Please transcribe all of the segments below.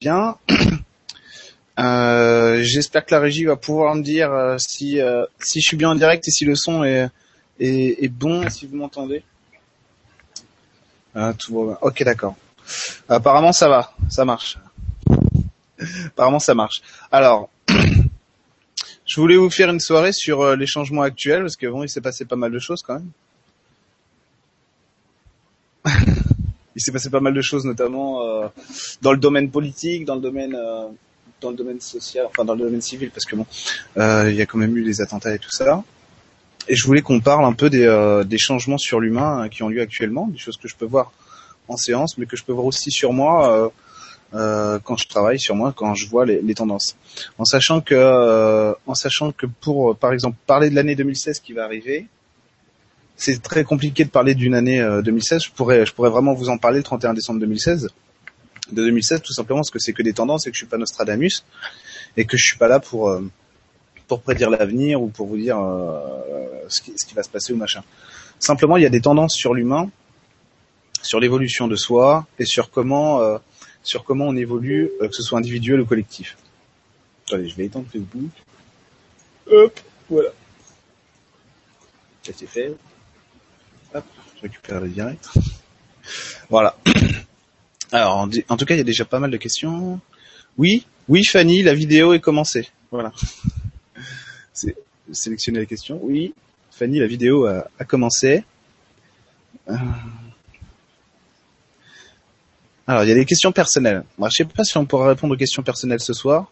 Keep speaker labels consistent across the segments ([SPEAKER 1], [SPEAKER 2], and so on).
[SPEAKER 1] bien. Euh, J'espère que la régie va pouvoir me dire euh, si euh, si je suis bien en direct et si le son est est, est bon, si vous m'entendez. Ah, tout va bien. Ok, d'accord. Apparemment, ça va, ça marche. Apparemment, ça marche. Alors, je voulais vous faire une soirée sur euh, les changements actuels parce que bon, il s'est passé pas mal de choses quand même. il s'est passé pas mal de choses, notamment euh, dans le domaine politique, dans le domaine, euh, dans le domaine social, enfin dans le domaine civil, parce que bon, euh, il y a quand même eu des attentats et tout ça. Et je voulais qu'on parle un peu des, euh, des changements sur l'humain euh, qui ont lieu actuellement, des choses que je peux voir en séance, mais que je peux voir aussi sur moi euh, quand je travaille sur moi, quand je vois les, les tendances. En sachant que, euh, en sachant que pour, par exemple, parler de l'année 2016 qui va arriver, c'est très compliqué de parler d'une année euh, 2016. Je pourrais, je pourrais vraiment vous en parler le 31 décembre 2016, de 2016, tout simplement parce que c'est que des tendances et que je suis pas Nostradamus et que je suis pas là pour euh, pour prédire l'avenir ou pour vous dire euh, ce, qui, ce qui va se passer ou machin. Simplement, il y a des tendances sur l'humain, sur l'évolution de soi et sur comment euh, sur comment on évolue, euh, que ce soit individuel ou collectif. Attendez, je vais étendre Facebook. Hop, voilà. Ça c'est fait. Hop, je récupère le direct. Voilà. Alors, en, tout cas, il y a déjà pas mal de questions. Oui, oui, Fanny, la vidéo est commencée. Voilà. C'est sélectionner les questions. Oui, Fanny, la vidéo a, commencé. Euh. Alors, il y a des questions personnelles. Moi, je sais pas si on pourra répondre aux questions personnelles ce soir.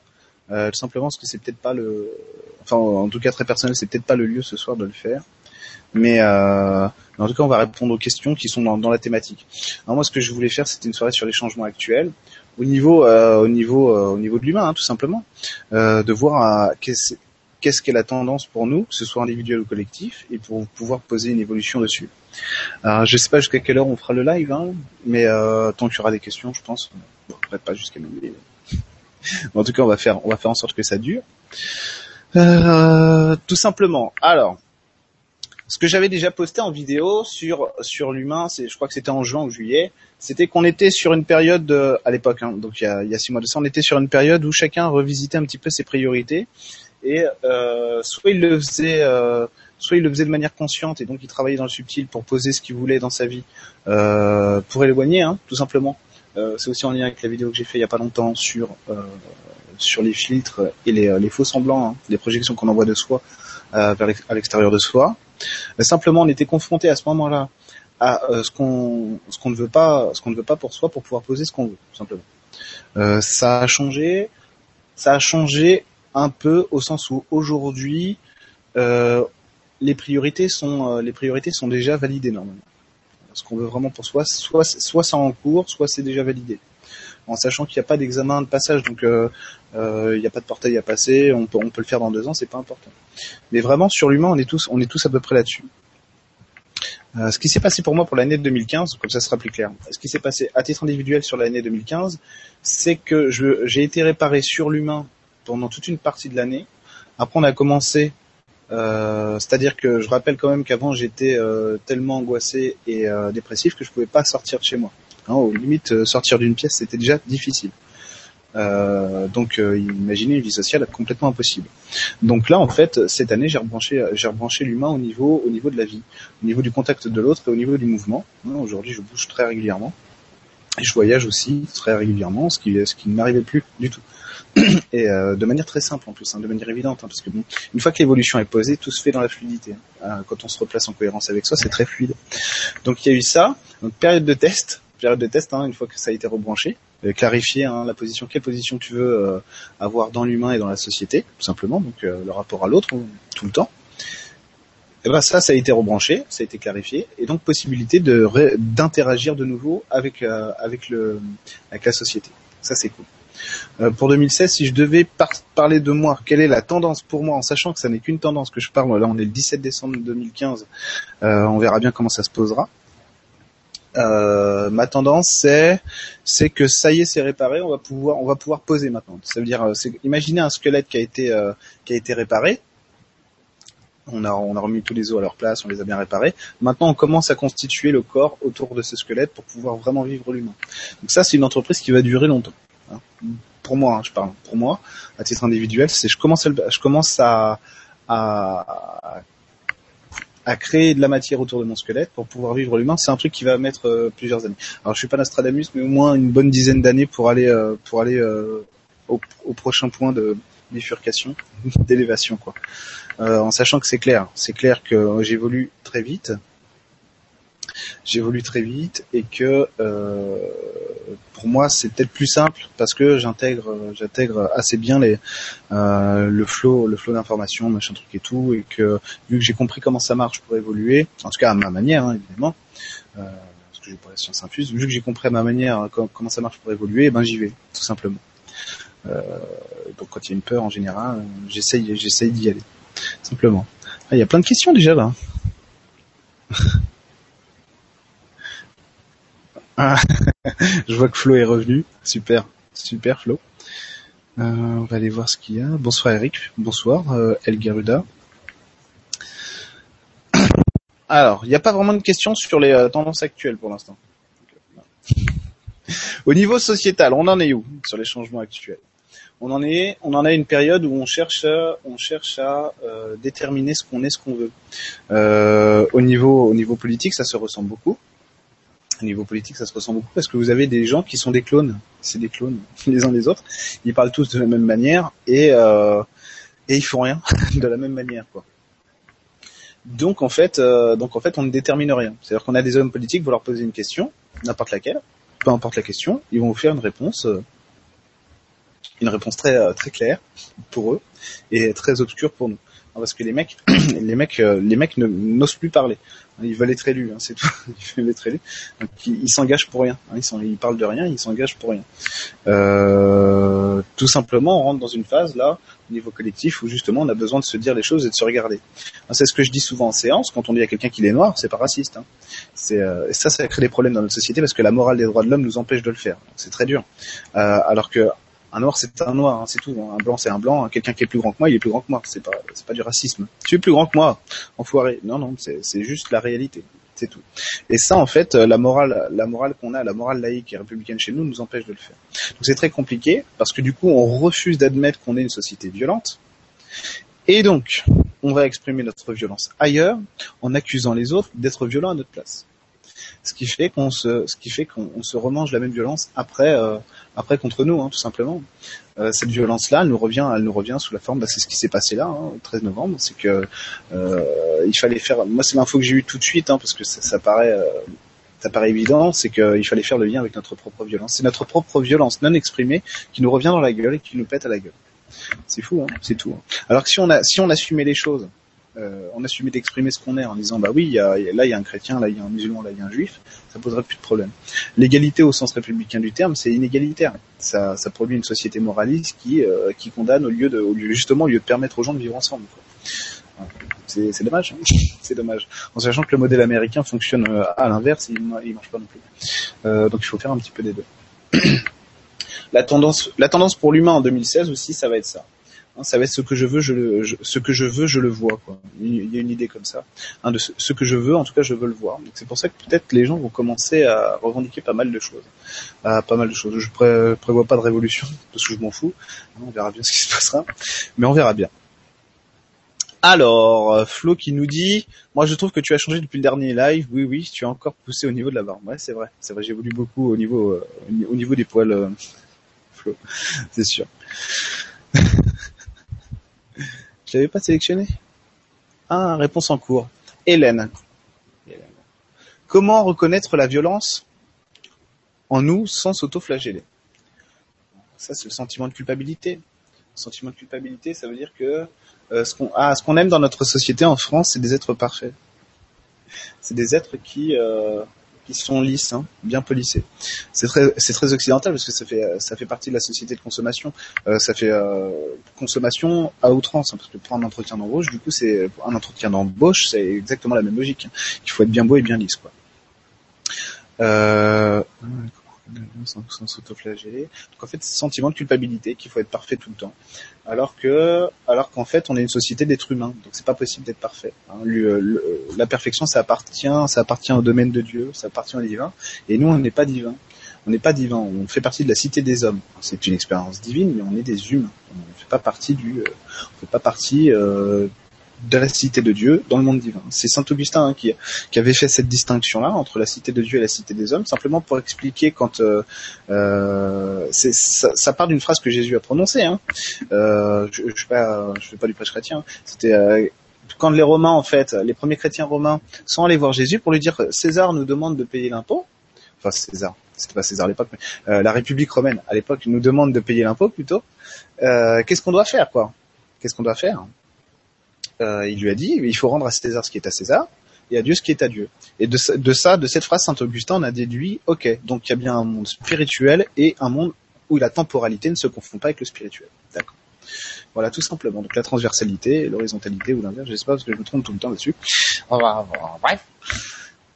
[SPEAKER 1] Euh, tout simplement parce que c'est peut-être pas le, enfin, en tout cas très personnel, c'est peut-être pas le lieu ce soir de le faire. Mais euh, en tout cas, on va répondre aux questions qui sont dans, dans la thématique. Alors moi, ce que je voulais faire, c'était une soirée sur les changements actuels, au niveau, euh, au niveau, euh, au niveau de l'humain, hein, tout simplement, euh, de voir euh, qu'est-ce qu'est-ce qu'est la tendance pour nous, que ce soit individuel ou collectif, et pour pouvoir poser une évolution dessus. Alors, je sais pas jusqu'à quelle heure on fera le live, hein, mais euh, tant qu'il y aura des questions, je pense, bon, peut-être pas jusqu'à minuit. en tout cas, on va faire, on va faire en sorte que ça dure. Euh, tout simplement. Alors, ce que j'avais déjà posté en vidéo sur sur l'humain, c'est, je crois que c'était en juin ou juillet, c'était qu'on était sur une période de- à l'époque, hein, donc il y, a, il y a six mois de ça, on était sur une période où chacun revisitait un petit peu ses priorités et euh, soit il le faisait, euh, soit il le faisait de manière consciente et donc il travaillait dans le subtil pour poser ce qu'il voulait dans sa vie, euh, pour éloigner, hein, tout simplement. Euh, c'est aussi en lien avec la vidéo que j'ai fait il y a pas longtemps sur euh, sur les filtres et les, euh, les faux semblants, hein, les projections qu'on envoie de soi vers à l'extérieur de soi. Simplement, on était confronté à ce moment-là à euh, ce qu'on ne veut pas pour soi pour pouvoir poser ce qu'on veut, simplement. Euh, ça a changé, ça a un peu au sens où aujourd'hui les priorités sont euh, les priorités sont déjà validées normalement. Ce qu'on veut vraiment pour soi, soit soit c'est en cours, soit c'est déjà validé. En sachant qu'il n'y a pas d'examen de passage, donc euh, euh, il n'y a pas de portail à passer, on peut on peut le faire dans deux ans, c'est pas important. Mais vraiment sur l'humain, on est tous on est tous à peu près là-dessus. Euh, ce qui s'est passé pour moi pour l'année 2015, comme ça sera plus clair. Ce qui s'est passé à titre individuel sur l'année 2015, c'est que j'ai été réparé sur l'humain pendant toute une partie de l'année. Après, on a commencé, c'est-à-dire que je rappelle quand même qu'avant j'étais tellement angoissé et dépressif que je pouvais pas sortir de chez moi. Hein, au limite, euh, sortir d'une pièce, c'était déjà difficile. Euh, donc, euh, imaginez une vie sociale complètement impossible. Donc là, en fait, cette année, j'ai rebranché, j'ai rebranché l'humain au niveau, au niveau de la vie, au niveau du contact de l'autre et au niveau du mouvement. Hein, Aujourd'hui, je bouge très régulièrement et je voyage aussi très régulièrement, ce qui, ce qui ne m'arrivait plus du tout. Et euh, de manière très simple en plus, hein, de manière évidente, hein, parce que bon, une fois que l'évolution est posée, tout se fait dans la fluidité. hein. Euh, quand on se replace en cohérence avec soi, c'est très fluide. Donc il y a eu ça, donc période de test, période de test, hein, une fois que ça a été rebranché, euh, clarifier hein, la position, quelle position tu veux euh, avoir dans l'humain et dans la société, tout simplement, donc euh, le rapport à l'autre euh, tout le temps. Et ben ça, ça a été rebranché, ça a été clarifié, et donc possibilité d'interagir de nouveau avec euh, avec la société. Ça c'est cool. Pour 2016, si je devais par- parler de moi, quelle est la tendance pour moi, en sachant que ça n'est qu'une tendance que je parle, là on est le 17 décembre 2015, euh, on verra bien comment ça se posera. Euh, ma tendance c'est c'est que ça y est c'est réparé on va pouvoir on va pouvoir poser maintenant ça veut dire euh, imaginez un squelette qui a été euh, qui a été réparé on a on a remis tous les os à leur place on les a bien réparés maintenant on commence à constituer le corps autour de ce squelette pour pouvoir vraiment vivre l'humain donc ça c'est une entreprise qui va durer longtemps Hein. Pour moi, hein, je parle. Pour moi, à titre individuel, c'est je commence, à, je commence à, à, à créer de la matière autour de mon squelette pour pouvoir vivre l'humain. C'est un truc qui va mettre euh, plusieurs années. Alors je suis pas Nostradamus, mais au moins une bonne dizaine d'années pour aller euh, pour aller euh, au, au, prochain point de bifurcation, d'élévation quoi. en sachant que c'est clair, c'est clair que j'évolue très vite j'évolue très vite et que euh, pour moi c'est peut-être plus simple parce que j'intègre j'intègre assez bien les euh, le flow le flow d'informations machin truc et tout et que vu que j'ai compris comment ça marche pour évoluer en tout cas à ma manière hein, évidemment euh, parce que j'ai pas la science infuse vu que j'ai compris à ma manière comment ça marche pour évoluer ben j'y vais tout simplement. Euh, donc quand il y a une peur en général j'essaye j'essaye d'y aller simplement. Ah, il y a plein de questions déjà là Ah, je vois que Flo est revenu. Super, super Flo. Euh, on va aller voir ce qu'il y a. Bonsoir Eric, bonsoir euh, El Garuda. Alors, il n'y a pas vraiment de questions sur les euh, tendances actuelles pour l'instant. Au niveau sociétal, on en est où sur les changements actuels? On en est, on en a une période où on cherche, on cherche à euh, déterminer ce qu'on est, ce qu'on veut. Euh, au niveau, au niveau politique, ça se ressent beaucoup au niveau politique, ça se ressent beaucoup parce que vous avez des gens qui sont des clones. C'est des clones les uns des autres. Ils parlent tous de la même manière et euh, et ils font rien de la même manière, quoi. Donc en fait, euh, donc en fait, on ne détermine rien. C'est-à-dire qu'on a des hommes politiques, vous leur posez une question, n'importe laquelle, peu importe la question, ils vont vous faire une réponse, euh, une réponse très euh, très claire pour eux et très obscure pour nous. Parce que les mecs, les mecs, euh, les mecs n'osent plus parler. Ils veulent être élus, hein, c'est tout. Ils veulent être élus. Donc, ils s'engagent pour rien. Hein, ils, parlent de rien, ils s'engagent pour rien. Euh, tout simplement, on rentre dans une phase là, au niveau collectif, où justement on a besoin de se dire les choses et de se regarder. C'est ce que je dis souvent en séance quand on dit à quelqu'un qu'il est noir, c'est pas raciste. Hein. C'est euh, ça, ça crée des problèmes dans notre société parce que la morale des droits de l'homme nous empêche de le faire. C'est très dur. Euh, alors que un noir c'est un noir, hein, c'est tout. Un blanc c'est un blanc. Quelqu'un qui est plus grand que moi, il est plus grand que moi. C'est pas, c'est pas du racisme. Tu es plus grand que moi, enfoiré. Non, non, c'est, juste la réalité. C'est tout. Et ça, en fait, la morale, la morale qu'on a, la morale laïque et républicaine chez nous, nous empêche de le faire. Donc c'est très compliqué parce que du coup, on refuse d'admettre qu'on est une société violente. Et donc, on va exprimer notre violence ailleurs en accusant les autres d'être violents à notre place ce qui fait qu'on se, ce qui fait qu'on se remange la même violence après, euh, après contre nous, hein, tout simplement. Euh, cette violence-là, elle nous revient, elle nous revient sous la forme, bah, c'est ce qui s'est passé là, hein, le 13 novembre, c'est que euh, il fallait faire. Moi, c'est l'info que j'ai eue tout de suite, hein, parce que ça, paraît, ça paraît évident, c'est qu'il fallait faire le lien avec notre propre violence. C'est notre propre violence non exprimée qui nous revient dans la gueule et qui nous pète à la gueule. C'est fou, hein, c'est tout. Alors que si on a, si on assumait les choses, euh, on assumait d'exprimer ce qu'on est en disant bah oui, là il y a un chrétien, là il y a un musulman, là il y a un juif, ça poserait plus de problème. L'égalité au sens républicain du terme, c'est inégalitaire. Ça, ça produit une société moraliste qui euh, qui condamne au lieu de au lieu, justement au lieu de permettre aux gens de vivre ensemble. C'est dommage, hein. c'est dommage. En sachant que le modèle américain fonctionne euh, à l'inverse, il, il marche pas non plus. Euh, donc il faut faire un petit peu des deux. la tendance, la tendance pour l'humain en 2016 aussi, ça va être ça. Hein, ça va être ce que je veux, je le, ce que je veux, je le vois. Quoi. Il y a une idée comme ça. Hein, ce, que je veux, en tout cas, je veux le voir. C'est pour ça que peut-être les gens vont commencer à revendiquer pas mal de choses. pas mal de choses. Je pré prévois pas de révolution parce que je m'en fous. On verra bien ce qui se passera, mais on verra bien. Alors, Flo qui nous dit, moi je trouve que tu as changé depuis le dernier live. Oui, oui, tu as encore poussé au niveau de la barbe. Ouais, c'est vrai, c'est vrai. J'ai voulu beaucoup au niveau, euh, au niveau des poils, euh, Flo, c'est sûr. Je l'avais pas sélectionné. Ah, réponse en cours. Hélène. Comment reconnaître la violence en nous sans s'auto-flageller? Ça, c'est le sentiment de culpabilité. Le sentiment de culpabilité, ça veut dire que euh, ce qu'on ah, ce qu'on aime dans notre société en France, c'est des êtres parfaits. C'est des êtres qui euh, qui sont lisses, hein, bien polissés. C'est très, c'est très occidental parce que ça fait, ça fait partie de la société de consommation. Euh, ça fait euh, consommation à outrance, hein, parce que pour un entretien d'embauche, du coup, c'est un entretien d'embauche, c'est exactement la même logique. Il faut être bien beau et bien lisse, quoi. Euh, sans, s'autoflageller. Donc en fait, c'est ce sentiment de culpabilité qu'il faut être parfait tout le temps. Alors que, alors qu'en fait, on est une société d'êtres humains, donc c'est pas possible d'être parfait. Hein. la perfection, ça appartient, ça appartient au domaine de Dieu, ça appartient au divin, et nous, on n'est pas divin. On n'est pas divin, on fait partie de la cité des hommes. C'est une expérience divine, mais on est des humains. On ne fait pas partie du, euh, on fait pas partie euh, de la cité de Dieu dans le monde divin. C'est saint Augustin hein, qui, qui, avait fait cette distinction-là entre la cité de Dieu et la cité des hommes, simplement pour expliquer quand euh, euh, ça, ça, part d'une phrase que Jésus a prononcée. Hein. Euh, je, pas, je fais pas du prêche chrétien. C'était euh, quand les Romains, en fait, les premiers chrétiens romains sont allés voir Jésus pour lui dire César nous demande de payer l'impôt. Enfin César, c'était pas César à l'époque, mais euh, la République romaine à l'époque nous demande de payer l'impôt plutôt. Euh, Qu'est-ce qu'on doit faire, quoi? Qu'est-ce qu'on doit faire? Euh, il lui a dit, il faut rendre à César ce qui est à César et à Dieu ce qui est à Dieu. Et de, ça, de cette phrase, Saint Augustin, on a déduit, ok, donc il y a bien un monde spirituel et un monde où la temporalité ne se confond pas avec le spirituel. D'accord. Voilà, tout simplement. Donc la transversalité, l'horizontalité ou l'inverse, je sais pas parce que je me trompe tout le temps là-dessus. Bref.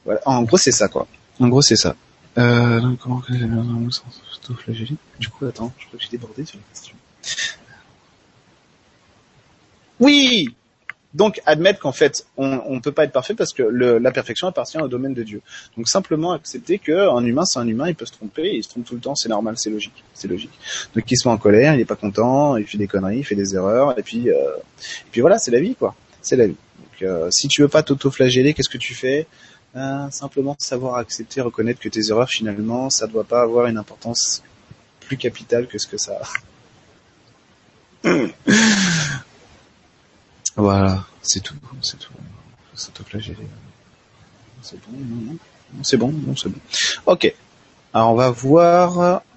[SPEAKER 1] Voilà. En gros, c'est ça, quoi. En gros, c'est ça. Euh, donc, comment Du coup, attends, je crois que j'ai débordé sur la question. Oui donc admettre qu'en fait on ne peut pas être parfait parce que le, la perfection appartient au domaine de Dieu. Donc simplement accepter qu'un humain c'est un humain, il peut se tromper, il se trompe tout le temps, c'est normal, c'est logique, c'est logique. Donc il se met en colère, il est pas content, il fait des conneries, il fait des erreurs, et puis euh, et puis voilà, c'est la vie quoi, c'est la vie. Donc euh, si tu veux pas t'auto-flageller, qu'est-ce que tu fais? Euh, Simplement savoir accepter, reconnaître que tes erreurs finalement ça doit pas avoir une importance plus capitale que ce que ça a. Voilà, c'est tout, c'est tout. C'est bon, non, non. C'est bon, c'est bon. Ok. Alors on va voir.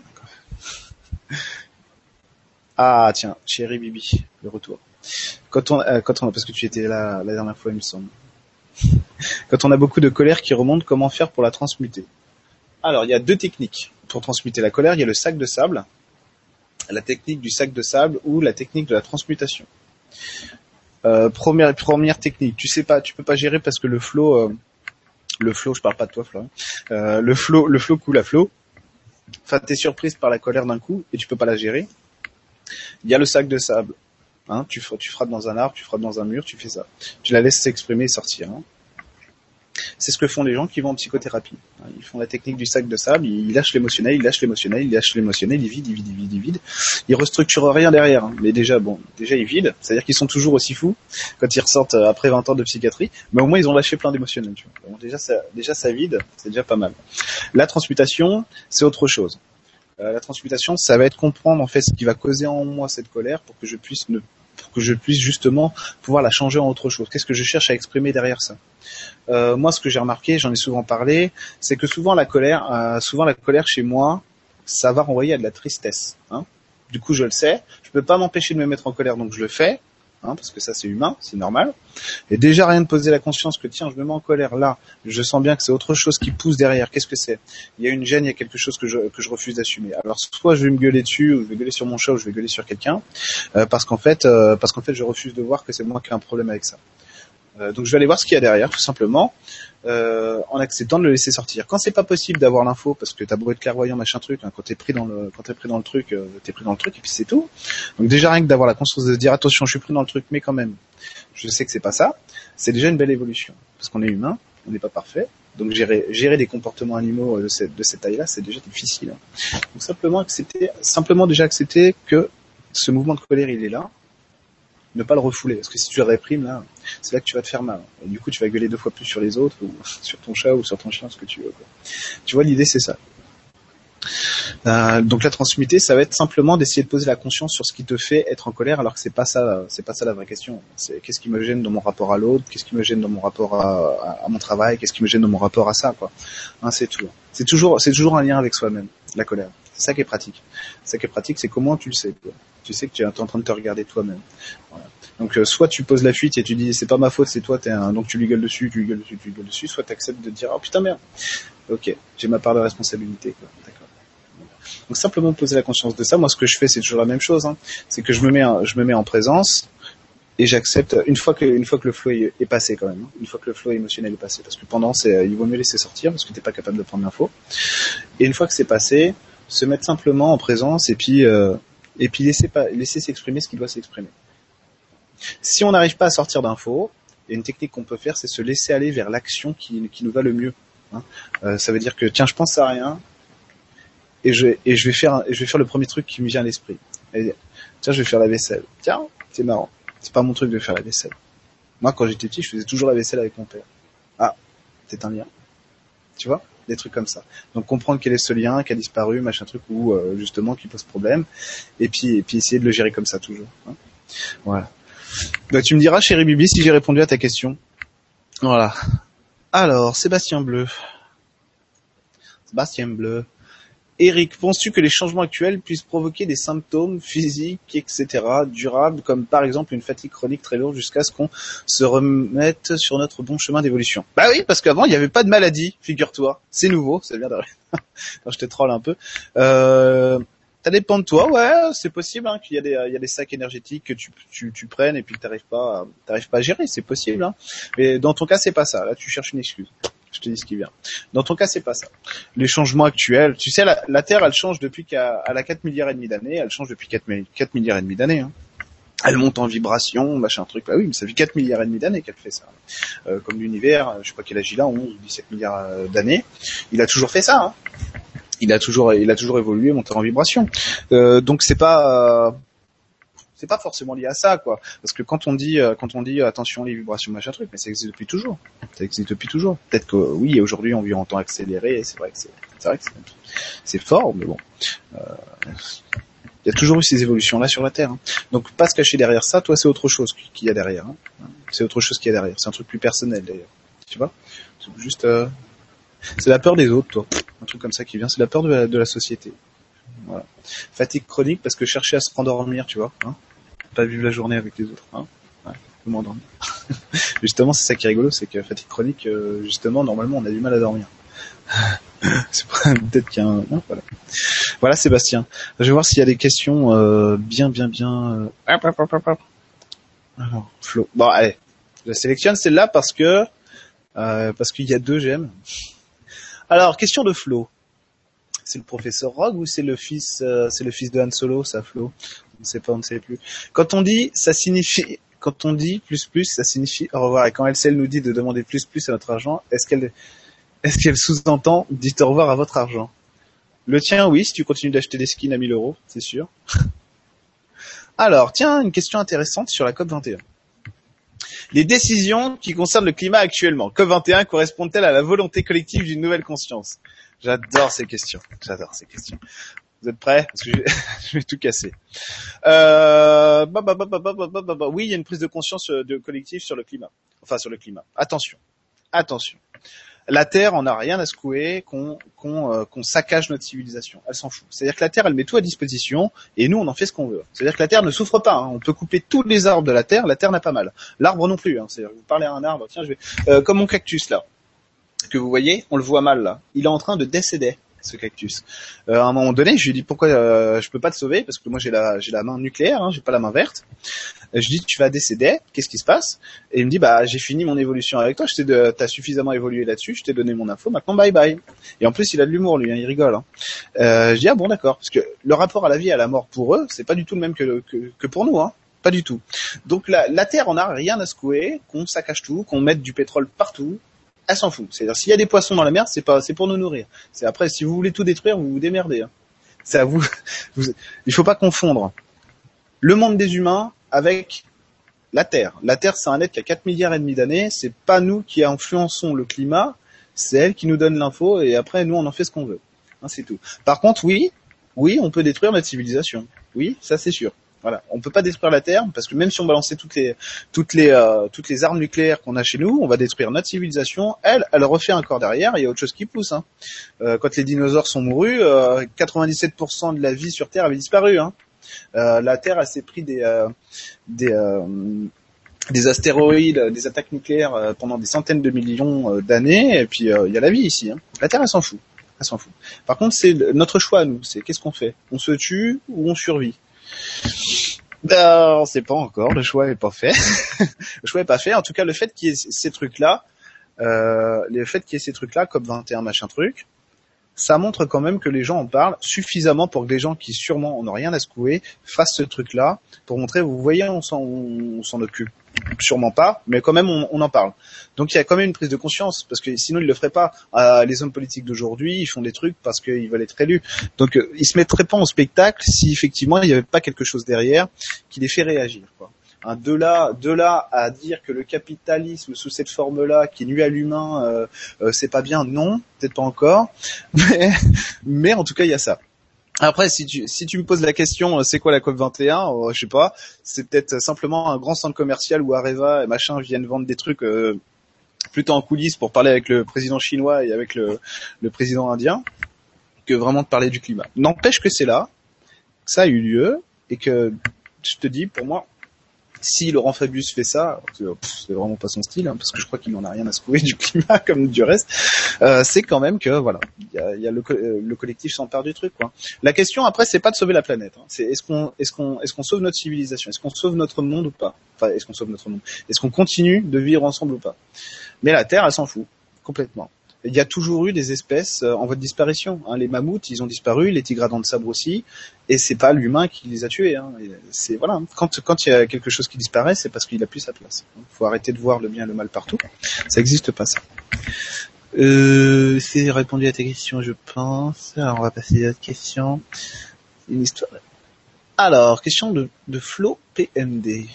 [SPEAKER 1] Ah tiens, chérie Bibi, le retour. Quand on, euh, quand on, parce que tu étais là la dernière fois, il me semble. Quand on a beaucoup de colère qui remonte, comment faire pour la transmuter? Alors il y a deux techniques pour transmuter la colère. Il y a le sac de sable, la technique du sac de sable ou la technique de la transmutation. Euh, première première technique, tu sais pas, tu peux pas gérer parce que le flow, euh, le flow, je parle pas de toi. Euh, le flow, le flow coule à flow. Enfin, t'es surprise par la colère d'un coup et tu peux pas la gérer. Il y a le sac de sable. Hein, tu, tu frappes dans un arbre, tu frappes dans un mur, tu fais ça. Tu la laisses s'exprimer et sortir. Hein. C'est ce que font les gens qui vont en psychothérapie. Ils font la technique du sac de sable, ils lâchent l'émotionnel, ils lâchent l'émotionnel, ils lâchent l'émotionnel, ils vident, ils vident, ils vident, ils vident. Ils restructurent rien derrière. Hein. Mais déjà, bon, déjà ils vident, c'est-à-dire qu'ils sont toujours aussi fous quand ils ressortent euh, après 20 ans de psychiatrie, mais au moins ils ont lâché plein d'émotionnel. Bon, déjà, ça, déjà ça vide, c'est déjà pas mal. La transmutation, c'est autre chose. Euh, la transmutation, ça va être comprendre en fait ce qui va causer en moi cette colère pour que je puisse ne pour que je puisse justement pouvoir la changer en autre chose. Qu'est-ce que je cherche à exprimer derrière ça? Euh, Moi, ce que j'ai remarqué, j'en ai souvent parlé, c'est que souvent la colère, euh, souvent la colère chez moi, ça va renvoyer à de la tristesse. Hein du coup, je le sais, je peux pas m'empêcher de me mettre en colère, donc je le fais. Hein, parce que ça c'est humain, c'est normal. Et déjà rien de poser la conscience que tiens, je me mets en colère là, je sens bien que c'est autre chose qui pousse derrière. Qu'est-ce que c'est? Il y a une gêne, il y a quelque chose que je, que je refuse d'assumer. Alors soit je vais me gueuler dessus, ou je vais gueuler sur mon chat, ou je vais gueuler sur quelqu'un, euh, parce qu'en fait, euh, parce qu'en fait, je refuse de voir que c'est moi qui ai un problème avec ça. Euh, donc je vais aller voir ce qu'il y a derrière, tout simplement, euh, en acceptant de le laisser sortir. Quand c'est pas possible d'avoir l'info, parce que t'as beau être clairvoyant, machin truc, hein, quand t'es pris dans le, quand t'es pris dans le truc, euh, t'es pris dans le truc, et puis c'est tout. Donc déjà rien que d'avoir la conscience de se dire attention, je suis pris dans le truc, mais quand même, je sais que c'est pas ça. C'est déjà une belle évolution, parce qu'on est humain, on n'est pas parfait. Donc gérer, gérer des comportements animaux de cette, de cette taille-là, c'est déjà difficile. Donc simplement accepter, simplement déjà accepter que ce mouvement de colère, il est là, ne pas le refouler. Parce que si tu le réprimes, là, c'est là que tu vas te faire mal. Et du coup, tu vas gueuler deux fois plus sur les autres, ou sur ton chat, ou sur ton chien, ce que tu veux. Quoi. Tu vois, l'idée, c'est ça. Euh, donc la transmuter, ça va être simplement d'essayer de poser la conscience sur ce qui te fait être en colère, alors que c'est pas ça, c'est pas ça la vraie question. C'est qu'est-ce qui me gêne dans mon rapport à l'autre, qu'est-ce qui me gêne dans mon rapport à, à, mon travail, qu'est-ce qui me gêne dans mon rapport à ça, quoi. Hein, c'est tout. C'est toujours, c'est toujours un lien avec soi-même, la colère. C'est ça qui est pratique. Ça qui est pratique, c'est comment tu le sais. Quoi tu sais que tu es en train de te regarder toi-même. Voilà. Donc euh, soit tu poses la fuite et tu dis c'est pas ma faute, c'est toi, t'es un... donc tu lui gueules dessus, tu lui gueules dessus, tu lui gueules dessus, soit tu acceptes de dire oh putain merde. Ok, j'ai ma part de responsabilité. D'accord. Donc simplement poser la conscience de ça. Moi ce que je fais c'est toujours la même chose. Hein. C'est que je me mets, en, je me mets en présence et j'accepte une fois que une fois que le flow est, passé quand même, hein. une fois que le flow émotionnel est passé, parce que pendant c'est il vaut mieux laisser sortir parce que t'es pas capable de prendre l'info. Et une fois que c'est passé, se mettre simplement en présence et puis euh, et puis laisser, laisser s'exprimer ce qui doit s'exprimer. Si on n'arrive pas à sortir d'infos, il y a une technique qu'on peut faire, c'est se laisser aller vers l'action qui, qui, nous va le mieux. Hein. Euh, ça veut dire que tiens, je pense à rien, et je et je vais faire je vais faire le premier truc qui me vient à l'esprit. Tiens, je vais faire la vaisselle. Tiens, c'est marrant. C'est pas mon truc de faire la vaisselle. Moi, quand j'étais petit, je faisais toujours la vaisselle avec mon père. Ah, c'est un lien. Tu vois? Des trucs comme ça. Donc comprendre quel est ce lien, qui a disparu, machin truc, ou euh, justement qui pose problème, et puis et puis essayer de le gérer comme ça toujours. Hein. voilà. Bah, tu me diras, chérie Bibi, si j'ai répondu à ta question. Voilà. Alors, Sébastien Bleu. Sébastien Bleu. Eric, penses-tu que les changements actuels puissent provoquer des symptômes physiques, etc., durables, comme par exemple une fatigue chronique très lourde jusqu'à ce qu'on se remette sur notre bon chemin d'évolution? Bah oui, parce qu'avant, il n'y avait pas de maladie, figure-toi. C'est nouveau, ça vient de... je te troll un peu. Euh, ça dépend de toi, ouais, c'est possible hein, qu'il y, a des, il y a sacs énergétiques que tu, prennes et puis que t'arrives pas, pas à gérer, c'est possible. Hein. Mais dans ton cas, c'est pas ça. Là, tu cherches une excuse. Je te dis ce qui vient. Dans ton cas, c'est pas ça. Les changements actuels, tu sais, la, la Terre, elle change depuis qu'elle a 4 milliards et demi d'années. Elle change depuis 4, 4 milliards et demi d'années. Hein. Elle monte en vibration, machin truc. Bah oui, mais ça fait 4 milliards et demi d'années qu'elle fait ça. Euh, comme l'univers, je sais pas quel âge il a, 11 ou 17 milliards euh, d'années. Il a toujours fait ça. Hein. Il a toujours, il a toujours évolué, monté en vibration. Euh, donc c'est pas, euh, c'est pas forcément lié à ça, quoi. Parce que quand on dit, euh, quand on dit attention les vibrations machin truc, mais ça existe depuis toujours. Ça existe depuis toujours. Peut-être que oui, aujourd'hui on vit en temps accéléré, c'est vrai que c'est, c'est vrai que c'est, fort, mais bon. Euh, il y a toujours eu ces évolutions-là sur la Terre. Hein. Donc pas se cacher derrière ça, toi c'est autre chose qu'il y a derrière. Hein. C'est autre chose qu'il y a derrière. C'est un truc plus personnel d'ailleurs. Tu vois? C'est juste, euh... c'est la peur des autres, toi. Un truc comme ça qui vient, c'est la peur de la, de la société. Voilà. Fatigue chronique parce que chercher à se rendormir, tu vois. Hein pas vivre la journée avec les autres. Hein ouais, m'endormir. justement, c'est ça qui est rigolo, c'est que fatigue chronique, euh, justement, normalement, on a du mal à dormir. c'est peut-être qu'il voilà. voilà, Sébastien. Je vais voir s'il y a des questions euh, bien, bien, bien... Euh... Alors, Flo. Bon, allez. Je sélectionne celle-là parce que... Euh, parce qu'il y a deux j'aime. Alors, question de Flo. C'est le professeur Rogue ou c'est le fils, c'est le fils de Han Solo, ça, Flo? On sait pas, on ne sait plus. Quand on dit, ça signifie, quand on dit plus plus, ça signifie au revoir. Et quand LCL nous dit de demander plus plus à notre argent, est-ce qu'elle, est-ce qu'elle sous-entend dites au revoir à votre argent? Le tien, oui, si tu continues d'acheter des skins à 1000 euros, c'est sûr. Alors, tiens, une question intéressante sur la COP 21. Les décisions qui concernent le climat actuellement, COP 21, correspondent-elles à la volonté collective d'une nouvelle conscience? J'adore ces questions. J'adore ces questions. Vous êtes prêts? Parce que je vais, tout casser. Bah, bah, bah, oui, il y a une prise de conscience euh, de collectif sur le climat. Enfin, sur le climat. Attention. Attention. La Terre en a rien à secouer euh, qu'on saccage notre civilisation. Elle s'en fout. C'est-à-dire que la Terre, elle met tout à disposition et nous, on en fait ce qu'on veut. C'est-à-dire que la Terre ne souffre pas. Hein. On peut couper tous les arbres de la Terre. La Terre n'a pas mal. L'arbre non plus. Hein. C'est-à-dire vous parlez à un arbre. Tiens, je vais euh, comme mon cactus là que vous voyez, on le voit mal là. Il est en train de décéder ce cactus. Euh, à un moment donné, je lui dis pourquoi euh, je peux pas te sauver? Parce que moi j'ai la j'ai la main nucléaire, hein, j'ai pas la main verte. Et je dis tu vas décéder, qu'est-ce qui se passe? Et il me dit bah j'ai fini mon évolution avec toi, je t'ai t'as suffisamment évolué là-dessus, je t'ai donné mon info, maintenant bye bye. Et en plus il a de l'humour lui, hein, il rigole. Hein. Euh, je dis ah bon d'accord parce que le rapport à la vie et à la mort pour eux c'est pas du tout le même que que, pour nous. Hein. Pas du tout. Donc la, la Terre on a rien à secouer, qu'on saccage tout, qu'on mette du pétrole partout, elle s'en fout. C'est-à-dire s'il y a des poissons dans la mer, c'est pas, c'est pour nous nourrir. C'est après, si vous voulez tout détruire, vous vous démerdez. Hein. C'est vous. Il faut pas confondre le monde des humains avec la Terre. La Terre, c'est un être qui a 4 milliards et demi d'années. C'est pas nous qui influençons le climat. C'est elle qui nous donne l'info et après, nous, on en fait ce qu'on veut. Hein, c'est tout. Par contre, oui, oui, on peut détruire notre civilisation. Oui, ça c'est sûr. Voilà, on peut pas détruire la Terre parce que même si on balançait toutes les toutes les euh, toutes les armes nucléaires qu'on a chez nous, on va détruire notre civilisation. Elle, elle refait encore derrière. Il y a autre chose qui pousse. Hein. Euh, quand les dinosaures sont mourus, 97% euh, de la vie sur Terre avait disparu. Hein. la Terre, elle s'est pris des astéroïdes, des attaques nucléaires pendant des centaines de millions d'années, et puis il y a la vie ici. Hein. La Terre, elle s'en fout. Elle s'en fout. Par contre, c'est notre choix à nous. C'est qu'est-ce qu'on fait? On se tue ou on survit? Ben, on sait pas encore, le choix est pas fait. le choix est pas fait. En tout cas, le fait qu'il y ait ces trucs-là, euh, le fait qu'il y ait ces trucs-là, comme 21 machin truc, ça montre quand même que les gens en parlent suffisamment pour que les gens qui sûrement n'ont rien à secouer fassent ce truc-là pour montrer, vous voyez, on s'en occupe. Sûrement pas, mais quand même on, en parle. Donc il y a quand même une prise de conscience, parce que sinon ils le feraient pas. Euh, les hommes politiques d'aujourd'hui, ils font des trucs parce qu'ils veulent être élus. Donc euh, ils se mettraient pas en spectacle si effectivement il n'y avait pas quelque chose derrière qui les fait réagir. Quoi. Hein, de là, de là à dire que le capitalisme sous cette forme-là, qui nuit à l'humain, euh, euh, c'est pas bien, non, peut-être pas encore, mais, mais en tout cas il y a ça. Après, si tu, si tu me poses la question, euh, c'est quoi la COP 21 Je sais pas. C'est peut-être simplement un grand centre commercial où Areva et machin viennent vendre des trucs plutôt en coulisses pour parler avec le président chinois et avec le, le président indien, que vraiment de parler du climat. N'empêche que c'est là, que ça a eu lieu, et que je te dis, pour moi, si Laurent Fabius fait ça, c'est vraiment pas son style, hein, parce que je crois qu'il n'en a rien à secouer du climat comme du reste, euh, c'est quand même que voilà, il y a, y a le, euh, le, collectif s'empare du truc. Quoi. La question après, c'est pas de sauver la planète, hein, c'est est-ce qu'on est-ce qu'on est-ce qu'on sauve notre civilisation, est-ce qu'on sauve notre monde ou pas? Enfin, est-ce qu'on sauve notre monde? Est-ce qu'on continue de vivre ensemble ou pas? Mais la Terre, elle s'en fout complètement il y a toujours eu des espèces euh, en voie de disparition. Hein. Les mammouths, ils ont disparu, les tigres à de sabre aussi, et c'est pas l'humain qui les a tués. Hein. C'est voilà, quand quand il y a quelque chose qui disparaît, c'est parce qu'il a plus sa place. Il faut arrêter de voir le bien et le mal partout. Ça n'existe pas ça. Euh, c'est répondu à tes questions, je pense. Alors on va passer à d'autres questions. Une histoire. Alors, question de, de Flo PMD.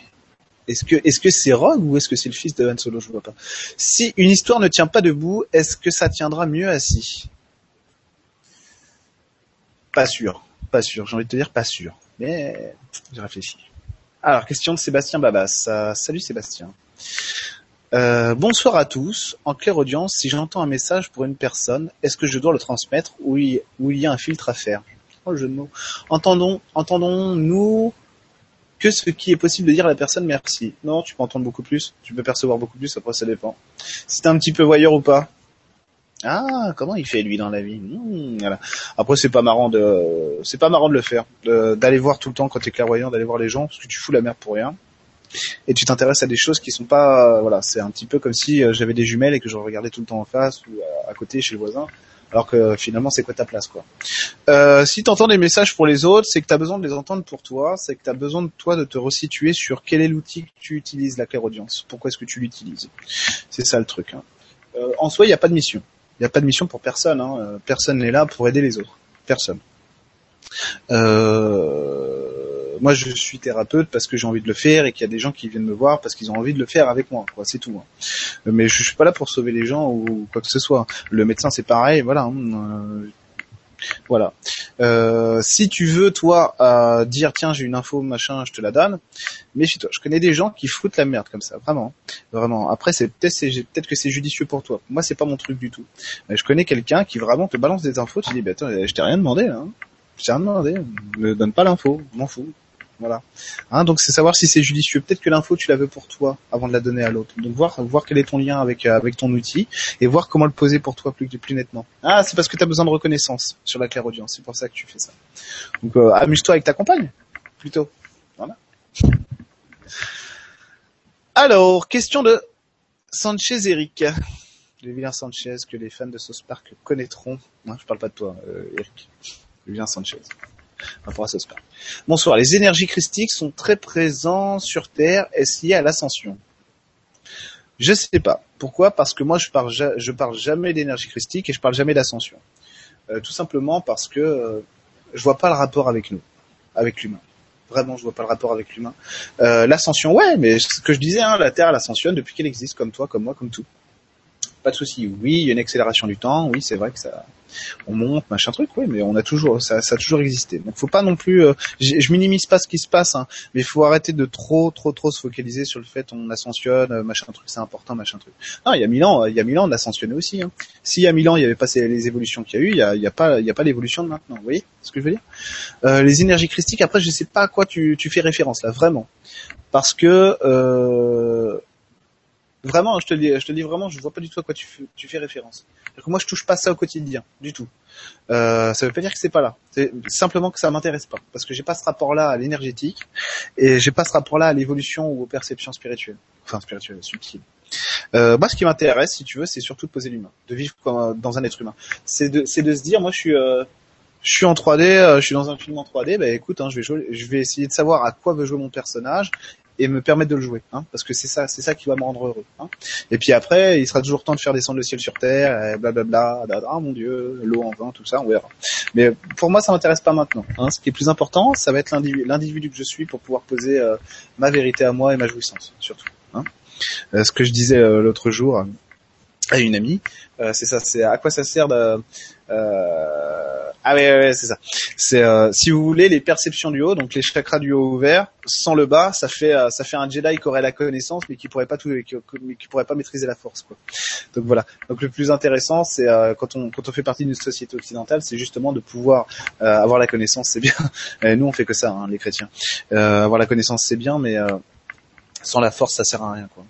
[SPEAKER 1] Est-ce que est-ce que c'est Rogue ou est-ce que c'est le fils de Han Solo? Je vois pas. Si une histoire ne tient pas debout, est-ce que ça tiendra mieux assis? Pas sûr, pas sûr. J'ai envie de te dire pas sûr, mais j'ai réfléchi. Alors question de Sébastien Babas. Euh, salut Sébastien. Euh, bonsoir à tous. En claire audience, si j'entends un message pour une personne, est-ce que je dois le transmettre ou il, y a un filtre à faire? Oh le jeu de mots. Entendons, entendons-nous que ce qui est possible de dire à la personne merci. Non, tu peux entendre beaucoup plus, tu peux percevoir beaucoup plus, après ça dépend. Si t'es un petit peu voyeur ou pas. Ah, comment il fait lui dans la vie? Hmm, voilà. Après c'est pas marrant de c'est pas marrant de le faire, d'aller voir tout le temps quand t'es clairvoyant, d'aller voir les gens parce que tu fous la merde pour rien. Et tu t'intéresses à des choses qui sont pas voilà, c'est un petit peu comme si euh, j'avais des jumelles et que je regardais tout le temps en face ou à côté chez le voisin alors que finalement c'est quoi ta place quoi? Euh, si tu entends des messages pour les autres, c'est que tu as besoin de les entendre pour toi, c'est que tu as besoin de toi de te resituer sur quel est l'outil que tu utilises, la clairaudience, pourquoi est-ce que tu l'utilises? C'est ça le truc. Hein. Euh, en soi, il n'y a pas de mission. Il n'y a pas de mission pour personne. Hein. Euh, personne n'est là pour aider les autres. Personne. Euh, moi je suis thérapeute parce que j'ai envie de le faire et qu'il y a des gens qui viennent me voir parce qu'ils ont envie de le faire avec moi. Quoi, c'est tout. Hein. Mais je suis pas là pour sauver les gens ou quoi que ce soit. Le médecin c'est pareil, voilà. Hein. Euh, voilà. Euh, si tu veux, toi, euh, dire tiens j'ai une info machin, je te la donne. Mais chez toi, je connais des gens qui foutent la merde comme ça, vraiment, vraiment. Après, c'est peut-être peut-être que c'est judicieux pour toi. Moi, c'est pas mon truc du tout. Mais je connais quelqu'un qui vraiment te balance des infos. Tu dis, bah, attends, je t'ai rien demandé, hein. Je t'ai rien demandé. Me donne pas l'info, m'en fous. Voilà. Hein, donc c'est savoir si c'est judicieux. Peut-être que l'info tu la veux pour toi avant de la donner à l'autre. Donc voir voir quel est ton lien avec euh, avec ton outil et voir comment le poser pour toi plus plus nettement. Ah, c'est parce que tu as besoin de reconnaissance sur la claire audience. C'est pour ça que tu fais ça. Donc euh, amuse-toi avec ta compagne plutôt. Voilà. Alors, question de Sanchez Eric. Le vilain Sanchez que les fans de Sauce Park connaîtront. Non, je parle pas de toi, euh, Eric. Le vilain Sanchez. Bonsoir. Les énergies christiques sont très présents sur Terre. Est-ce lié à l'ascension? Je sais pas. Pourquoi? Parce que moi, je parle, je parle jamais d'énergie christique et je parle jamais d'ascension. Euh, tout simplement parce que euh, je vois pas le rapport avec nous, avec l'humain. Vraiment, je vois pas le rapport avec l'humain. Euh, l'ascension, ouais, mais ce que je disais, hein, la Terre, elle ascensionne depuis qu'elle existe, comme toi, comme moi, comme tout pas de souci. Oui, il y a une accélération du temps. Oui, c'est vrai que ça, on monte, machin truc. Oui, mais on a toujours, ça, ça a toujours existé. Donc, faut pas non plus. Euh, je minimise pas ce qui se passe, hein, mais faut arrêter de trop, trop, trop se focaliser sur le fait on ascensionne, euh, machin truc, c'est important, machin truc. Non, il y a mille ans, il y a mille ans, on ascensionnait aussi. Hein. S'il y a mille ans, il y avait pas les évolutions qu'il y a eu, il y a, il y a pas, il y a pas l'évolution de maintenant. Vous voyez ce que je veux dire? Euh, Les énergies christiques. Après, je sais pas à quoi tu, tu fais référence là, vraiment, parce que euh, Vraiment, je te dis, je te dis vraiment, je vois pas du tout à quoi tu, fais référence. Moi, je touche pas ça au quotidien, du tout. Euh, ça veut pas dire que c'est pas là. C'est simplement que ça m'intéresse pas, parce que j'ai pas ce rapport-là à l'énergétique et j'ai pas ce rapport-là à l'évolution ou aux perceptions spirituelles, enfin spirituelles, subtiles. Euh, moi, ce qui m'intéresse, si tu veux, c'est surtout de poser l'humain, de vivre comme, dans un être humain. C'est de, se dire, moi, je suis, euh, en 3D, euh, je suis dans un film en 3D. Bah écoute, hein, je vais essayer de savoir à quoi veut jouer mon personnage et me permettre de le jouer, hein, parce que c'est ça, c'est ça qui va me rendre heureux. Hein. Et puis après, il sera toujours temps de faire descendre le ciel sur terre, blablabla, ah mon dieu, l'eau en vin, tout ça, on verra. Mais pour moi, ça m'intéresse pas maintenant. Hein. Ce qui est plus important, ça va être l'individu que je suis pour pouvoir poser euh, ma vérité à moi et ma jouissance, surtout. Hein. Euh, ce que je disais euh, l'autre jour à une amie, c'est ça, c'est à quoi ça sert de euh, ah ouais, ouais, c'est ça. C'est euh, si vous voulez les perceptions du haut, donc les chakras du haut ouverts, sans le bas, ça fait euh, ça fait un Jedi qui aurait la connaissance mais qui pourrait pas tout, qui, qui pourrait pas maîtriser la force quoi. Donc voilà. Donc le plus intéressant, c'est quand on quand on fait partie d'une société occidentale, c'est justement de pouvoir avoir la connaissance, c'est bien. Et nous on fait que ça, hein, les chrétiens. avoir la connaissance c'est bien, mais sans la force ça sert à rien quoi.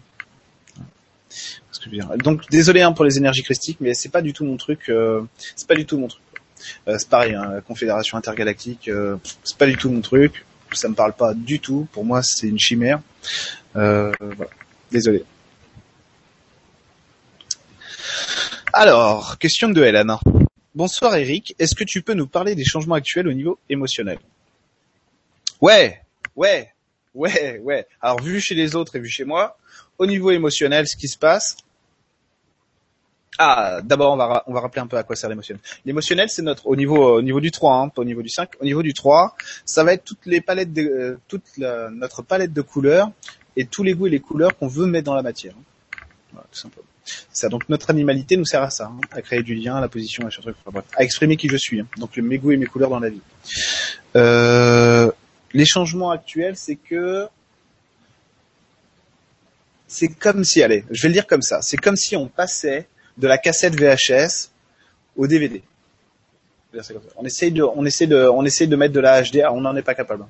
[SPEAKER 1] Donc désolé hein, pour les énergies christiques, mais c'est pas du tout mon truc. Euh, c'est pas du tout mon truc. Euh, c'est pareil, hein, Confédération intergalactique, euh, c'est pas du tout mon truc. Ça me parle pas du tout. Pour moi, c'est une chimère. voilà. Désolé. Alors, question de Hélène. Bonsoir Eric, est-ce que tu peux nous parler des changements actuels au niveau émotionnel? Ouais, ouais, ouais, ouais. Alors vu chez les autres et vu chez moi, au niveau émotionnel, ce qui se passe, ah, d'abord on va on va rappeler un peu à quoi sert l'émotionnel. L'émotionnel c'est notre au niveau au niveau du 3 hein, pas au niveau du 5. Au niveau du 3, ça va être toutes les palettes de euh, toute notre palette de couleurs et tous les goûts et les couleurs qu'on veut mettre dans la matière. Voilà, tout simplement. Ça donc notre animalité nous sert à ça, hein, à créer du lien, à la position, à truc, à exprimer qui je suis. Hein, donc mes goûts et mes couleurs dans la vie. Euh, les changements actuels, c'est que c'est comme si, allez, je vais le dire comme ça, c'est comme si on passait de la cassette VHS au DVD. On essaye de, on essaie de, on essaie de mettre de la HDR. On n'en est pas capable.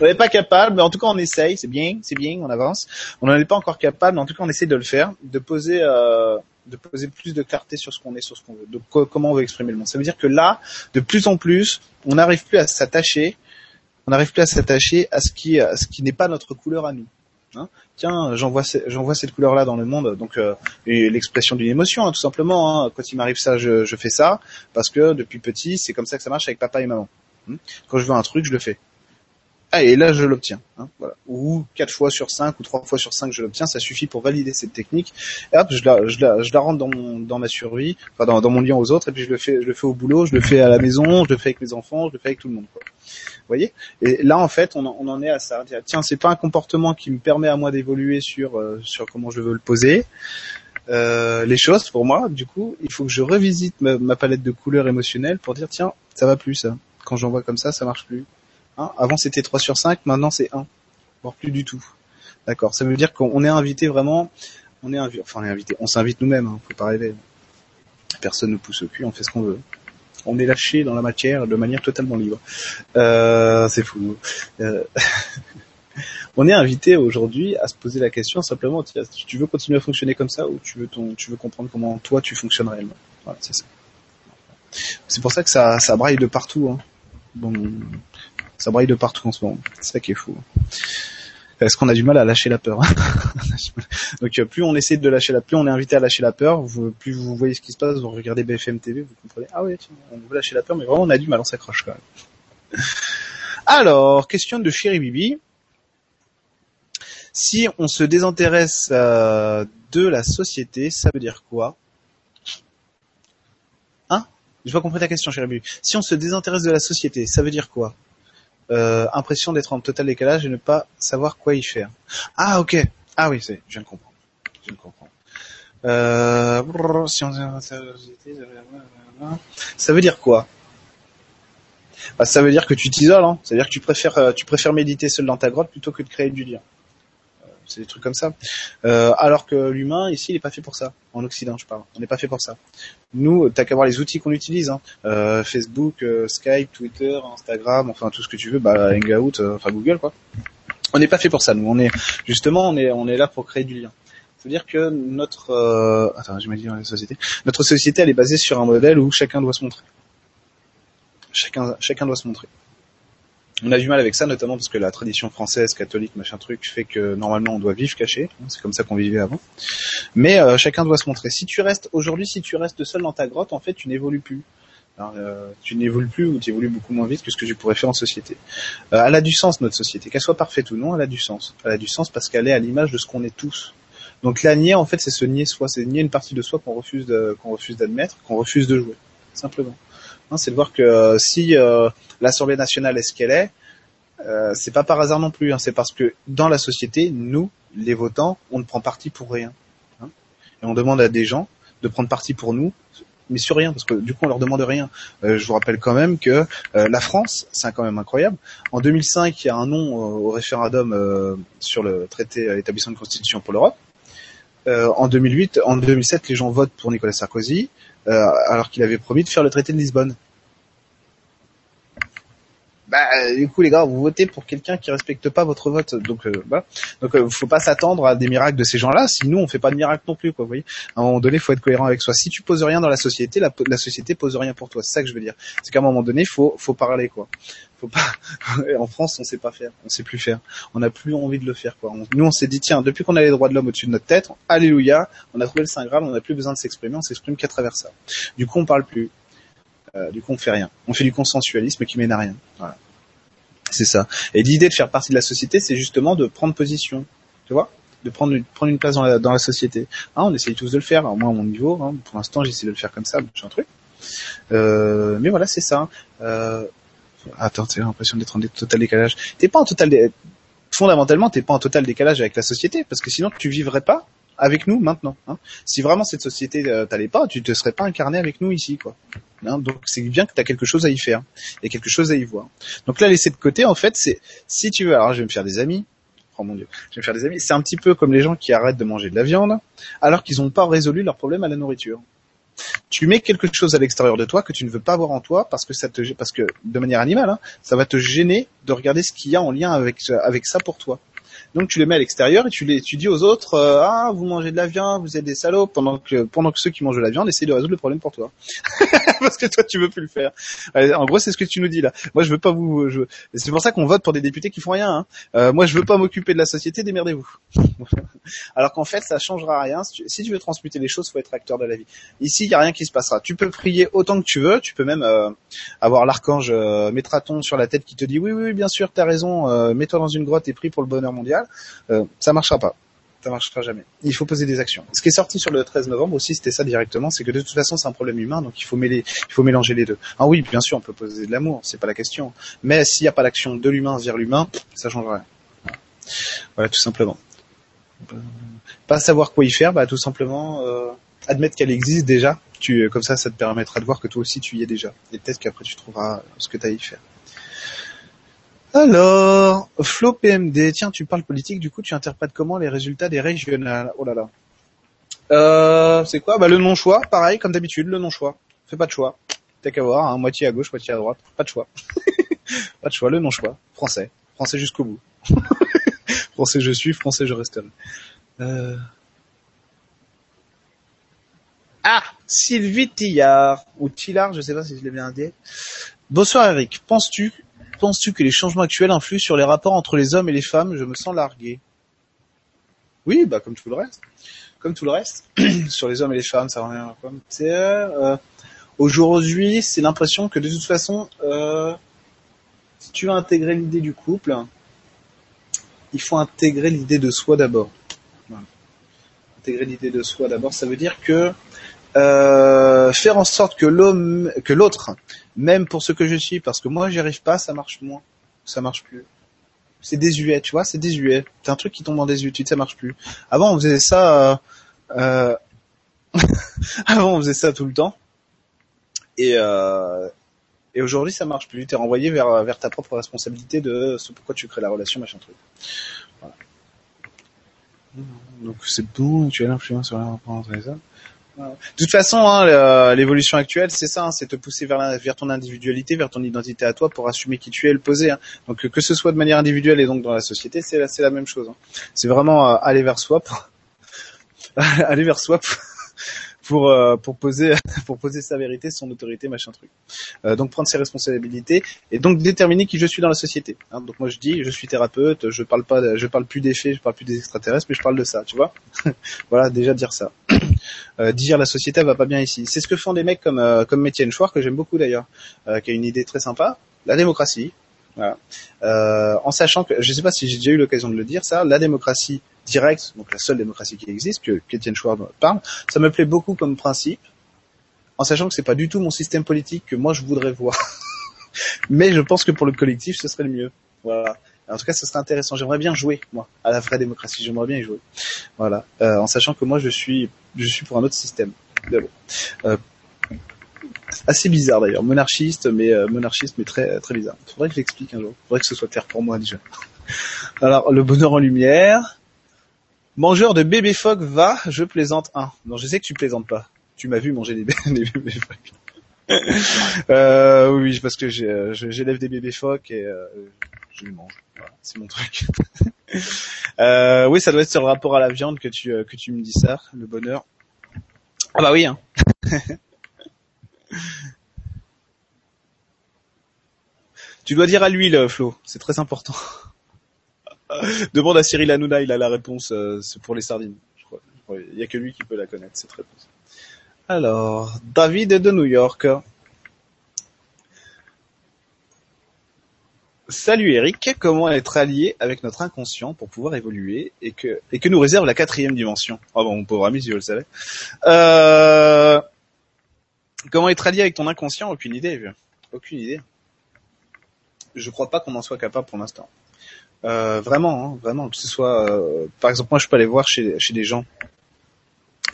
[SPEAKER 1] on n'est pas capable, mais en tout cas on essaye. C'est bien, c'est bien, on avance. On n'en est pas encore capable, mais en tout cas on essaie de le faire, de poser, euh, de poser plus de clarté sur ce qu'on est, sur ce qu'on veut, de comment on veut exprimer le monde. Ça veut dire que là, de plus en plus, on n'arrive plus à s'attacher, on n'arrive plus à s'attacher à ce qui, à ce qui n'est pas notre couleur à nous. Hein tiens, j'envoie j'envoie cette couleur-là dans le monde, donc euh, l'expression d'une émotion, hein, tout simplement. Hein. Quand il m'arrive ça, je, fais ça parce que depuis petit, c'est comme ça que ça marche avec papa et maman. Quand je veux un truc, je le fais. Ah, et là, je l'obtiens. Ou quatre fois sur cinq ou trois fois sur cinq, je l'obtiens. Ça suffit pour valider cette technique. Et hop, je la, rentre dans, ma survie, dans, mon lien aux autres. Et puis je le fais, au boulot, je le fais à la maison, je le fais avec mes enfants, je le fais avec tout le monde. Voyez Et là, en fait, on en, est à ça. Tiens, c'est pas un comportement qui me permet à moi d'évoluer sur euh, sur comment je veux le poser. Euh, les choses pour moi, du coup, il faut que je revisite ma, palette de couleurs émotionnelles pour dire tiens, ça va plus ça. Quand j'en vois comme ça, ça marche plus. Hein Avant c'était 3 sur 5, maintenant c'est 1. Voire plus du tout. D'accord. Ça veut dire qu'on est invité vraiment, on est invité, enfin on est invité, on s'invite nous-mêmes, hein, faut pas rêver. Personne ne pousse au cul, on fait ce qu'on veut on est lâché dans la matière de manière totalement libre. Euh, c'est fou. Euh, on est invité aujourd'hui à se poser la question simplement tu veux continuer à fonctionner comme ça ou tu veux comprendre comment toi tu fonctionnes réellement? c'est ça. C'est pour ça que ça, braille de partout. Hein. Ça braille de partout en ce moment. C'est ça qui est fou. Est-ce qu'on a du mal à lâcher la peur. Donc euh, plus on essaie de lâcher la, plus on est invité à lâcher la peur, plus vous voyez ce qui se passe, vous regardez BFM TV, vous comprenez. Ah tiens, on veut lâcher la peur, mais vraiment on a du mal, on s'accroche quand même. Alors, question de Chéri Bibi. Si on se désintéresse euh, de la société, ça veut dire quoi? Hein? J'ai pas compris ta question, Chéri Bibi. Si on se désintéresse de la société, ça veut dire quoi? Euh, impression d'être en total décalage et ne pas savoir quoi y faire. Ah ok. Ah oui, c'est, je viens de comprendre. Je viens de comprendre. Euh, ça veut dire quoi? Bah, Ça veut dire que tu t'isoles. Hein. Ça veut dire que tu préfères, euh, tu préfères méditer seul dans ta grotte plutôt que de créer du lien c'est des trucs comme ça. Euh, alors que l'humain ici, il n'est pas fait pour ça. En Occident, je parle. On n'est pas fait pour ça. Nous, t'as qu'à voir les outils qu'on utilise. Hein. Euh, Facebook, euh, Skype, Twitter, Instagram, enfin tout ce que tu veux, bah, Hangout, enfin Google, quoi. On n'est pas fait pour ça. Nous, on est justement, on est, on est là pour créer du lien. C'est-à-dire que notre, attends, la société. Notre société, elle est basée sur un modèle où chacun doit se montrer. Chacun, chacun doit se montrer on a du mal avec ça, notamment parce que la tradition française, catholique, machin truc, fait que normalement on doit vivre caché. C'est comme ça qu'on vivait avant. Mais euh, chacun doit se montrer. Si tu restes aujourd'hui, si tu restes seul dans ta grotte, en fait, tu n'évolues plus. euh, tu n'évolues plus ou tu évolues beaucoup moins vite que ce que tu pourrais faire en société. Euh, elle a du sens notre société, qu'elle soit parfaite ou non, elle a du sens. Elle a du sens parce qu'elle est à l'image de ce qu'on est tous. Donc la nier en fait c'est se nier soi, c'est nier une partie de soi qu'on refuse qu'on refuse d'admettre, qu'on refuse de jouer, simplement. Hein, c'est de voir que euh, si euh, l'Assemblée nationale est ce qu'elle est, euh, c'est pas par hasard non plus. Hein, c'est parce que dans la société, nous, les votants, on ne prend parti pour rien. Hein, et on demande à des gens de prendre parti pour nous, mais sur rien, parce que du coup on leur demande rien. je vous rappelle quand même que la France, c'est quand même incroyable. En 2005, il y a un non au référendum sur le traité établissant une constitution pour l'Europe. En 2008, en 2007, les gens votent pour Nicolas Sarkozy. Euh, alors qu'il avait promis de faire le traité de Lisbonne. Bah, du coup, les gars, vous votez pour quelqu'un qui respecte pas votre vote. Donc, euh, voilà. Donc, euh, faut pas s'attendre à des miracles de ces gens-là. Sinon, on fait pas de miracles non plus, quoi. Vous voyez. À un moment donné, faut être cohérent avec soi. Si tu poses rien dans la société, la, la société pose rien pour toi. C'est ça que je veux dire. C'est qu'à un moment donné, faut, faut parler, quoi. Faut pas. en France, on sait pas faire. On sait plus faire. On n'a plus envie de le faire, quoi. nous, on s'est dit, tiens, depuis qu'on a les droits de l'homme au-dessus de notre tête, alléluia, on a trouvé le saint graal, on n'a plus besoin de s'exprimer, on s'exprime qu'à travers ça. Du coup, on parle plus. Euh, du coup, on fait rien. On fait du consensualisme qui mène à rien. Voilà. C'est ça. Et l'idée de faire partie de la société, c'est justement de prendre position. Tu vois? De prendre une, prendre une place dans la, société. Hein, on essaye tous de le faire. Alors moi, à mon niveau, hein, pour l'instant, j'essaie de le faire comme ça. J'ai un truc. Euh, mais voilà, c'est ça. Euh, attends, j'ai l'impression d'être en total décalage. T'es pas en total, dé... fondamentalement, t'es pas en total décalage avec la société, parce que sinon tu vivrais pas avec nous maintenant. Hein. Si vraiment cette société euh, t'allait pas, tu te serais pas incarné avec nous ici, quoi. Hein, donc c'est bien que tu as quelque chose à y faire, et quelque chose à y voir. Donc là, laisser de côté, en fait, c'est si tu veux, alors je vais me faire des amis. Oh mon dieu, je vais me faire des amis. C'est un petit peu comme les gens qui arrêtent de manger de la viande, alors qu'ils n'ont pas résolu leur problème à la nourriture. Tu mets quelque chose à l'extérieur de toi que tu ne veux pas avoir en toi parce que ça te, parce que de manière animale, hein, ça va te gêner de regarder ce qu'il y a en lien avec avec ça pour toi. Donc tu les mets à l'extérieur et tu les tu dis aux autres euh, ah vous mangez de la viande, vous êtes des salauds pendant que pendant que ceux qui mangent de la viande essayent de résoudre le problème pour toi. Parce que toi tu veux plus le faire. En gros c'est ce que tu nous dis là. Moi je veux pas vous je... c'est pour ça qu'on vote pour des députés qui font rien. Hein. Euh, moi je veux pas m'occuper de la société, démerdez-vous. Alors qu'en fait ça changera rien. Si tu, veux transmuter les choses, faut être acteur de la vie. Ici il y a rien qui se passera. Tu peux prier autant que tu veux. Tu peux même euh, avoir l'archange Métraton sur la tête qui te dit oui oui, oui bien sûr t'as raison. Mets-toi dans une grotte et prie pour le bonheur mondial. Euh, ça marchera pas. Ça marchera jamais. Il faut poser des actions. Ce qui est sorti sur le 13 novembre aussi, c'était ça directement, c'est que de toute façon, c'est un problème humain, donc il faut mélanger les deux. Ah oui, bien sûr, on peut poser de l'amour, c'est pas la question. Mais s'il n'y a pas d'action de l'humain vers l'humain, ça changera rien. Voilà, tout simplement. Pas savoir quoi y faire, bah tout simplement euh, admettre qu'elle existe déjà. Tu, comme ça, ça te permettra de voir que toi aussi tu y es déjà. Et peut-être qu'après tu trouveras ce que tu as à y faire. Alors, Flo PMD, tiens, tu parles politique, du coup, tu interprètes comment les résultats des régionales? Oh là là. Euh, c'est quoi? Bah le non-choix, pareil, comme d'habitude, le non-choix. Fais pas de choix. T'as qu'à voir, hein, moitié à gauche, moitié à droite. Pas de choix. pas de choix, le non-choix. Français. Français jusqu'au bout. français je suis, français je resterai. Euh... Ah Sylvie Tillard, ou Tillard, je sais pas si je l'ai bien dit. Bonsoir Eric, penses-tu penses-tu que les changements actuels influent sur les rapports entre les hommes et les femmes? Je me sens largué. Oui, bah comme tout le reste. Comme tout le reste. sur les hommes et les femmes, ça revient comme. Euh, Aujourd'hui, c'est l'impression que de toute façon, euh, si tu veux intégrer l'idée du couple, il faut intégrer l'idée de soi d'abord. Intégrer l'idée de soi d'abord, ça veut dire que euh, faire en sorte que l'homme, que l'autre, même pour ce que je suis, parce que moi j'y arrive pas, ça marche moins, ça marche plus. C'est désuet, tu vois, c'est désuet. C'est un truc qui tombe en désuétude, ça marche plus. Avant on faisait ça, euh, euh avant on faisait ça tout le temps, et euh, et aujourd'hui ça marche plus. T'es renvoyé vers ta propre responsabilité de ce pourquoi tu crées la relation, machin truc. Voilà. Donc c'est tout, tu as l'influence sur la rapport entre les hommes. De toute façon, hein, l'évolution actuelle, c'est ça, hein, c'est te pousser vers, vers, ton individualité, vers ton identité à toi pour assumer qui tu es, le poser. Hein. Donc que ce soit de manière individuelle et donc dans la société, c'est la, la même chose. Hein. C'est vraiment euh, aller vers soi, pour... aller vers soi pour, pour, euh, pour poser pour poser sa vérité, son autorité, machin truc. Euh, donc prendre ses responsabilités et donc déterminer qui je suis dans la société. Hein. Donc moi je dis, je suis thérapeute, je parle pas, je parle plus des faits, je parle plus des extraterrestres, mais je parle de ça, tu vois. voilà, déjà dire ça. Euh, dire la société va pas bien ici. C'est ce que font des mecs comme euh, comme Métienne Chouard que j'aime beaucoup d'ailleurs, euh, qui a une idée très sympa, la démocratie. Voilà. en sachant que, je sais pas si j'ai déjà eu l'occasion de le dire, ça, la démocratie directe, donc la seule démocratie qui existe, que Étienne Chouard parle, ça me plaît beaucoup comme principe, en sachant que c'est pas du tout mon système politique que moi je voudrais voir. Mais je pense que pour le collectif, ce serait le mieux. Voilà. En tout cas, ce serait intéressant. J'aimerais bien jouer, moi, à la vraie démocratie. J'aimerais bien y jouer. Voilà. Euh, en sachant que moi, je suis, je suis pour un autre système. Euh, assez bizarre d'ailleurs, monarchiste, mais euh, monarchiste, mais très très bizarre. Faudrait que je l'explique un jour. Faudrait que ce soit clair pour moi déjà. Alors, le bonheur en lumière. Mangeur de bébé phoque va, je plaisante un. Non, je sais que tu plaisantes pas. Tu m'as vu manger des, bébés phoques. euh, oui, parce que j'élève des bébés phoques et euh, je les mange c'est mon truc. euh, oui, ça doit être sur le rapport à la viande que tu euh, que tu me dis ça, le bonheur. Ah bah oui. Hein. tu dois dire à lui le Flo, c'est très important. Demande à Cyril Hanouna, il a la réponse euh, c'est pour les sardines. Je crois. Il y a que lui qui peut la connaître cette réponse. Alors, David de New York. Salut Eric, comment être allié avec notre inconscient pour pouvoir évoluer et que, et que nous réserve la quatrième dimension? Oh bon, mon pauvre ami, si je le savais. Euh, comment être allié avec ton inconscient? Aucune idée, aucune idée. Je crois pas qu'on en soit capable pour l'instant. Euh, vraiment, hein, vraiment, que ce soit, euh, par exemple, moi je peux aller voir chez, chez des gens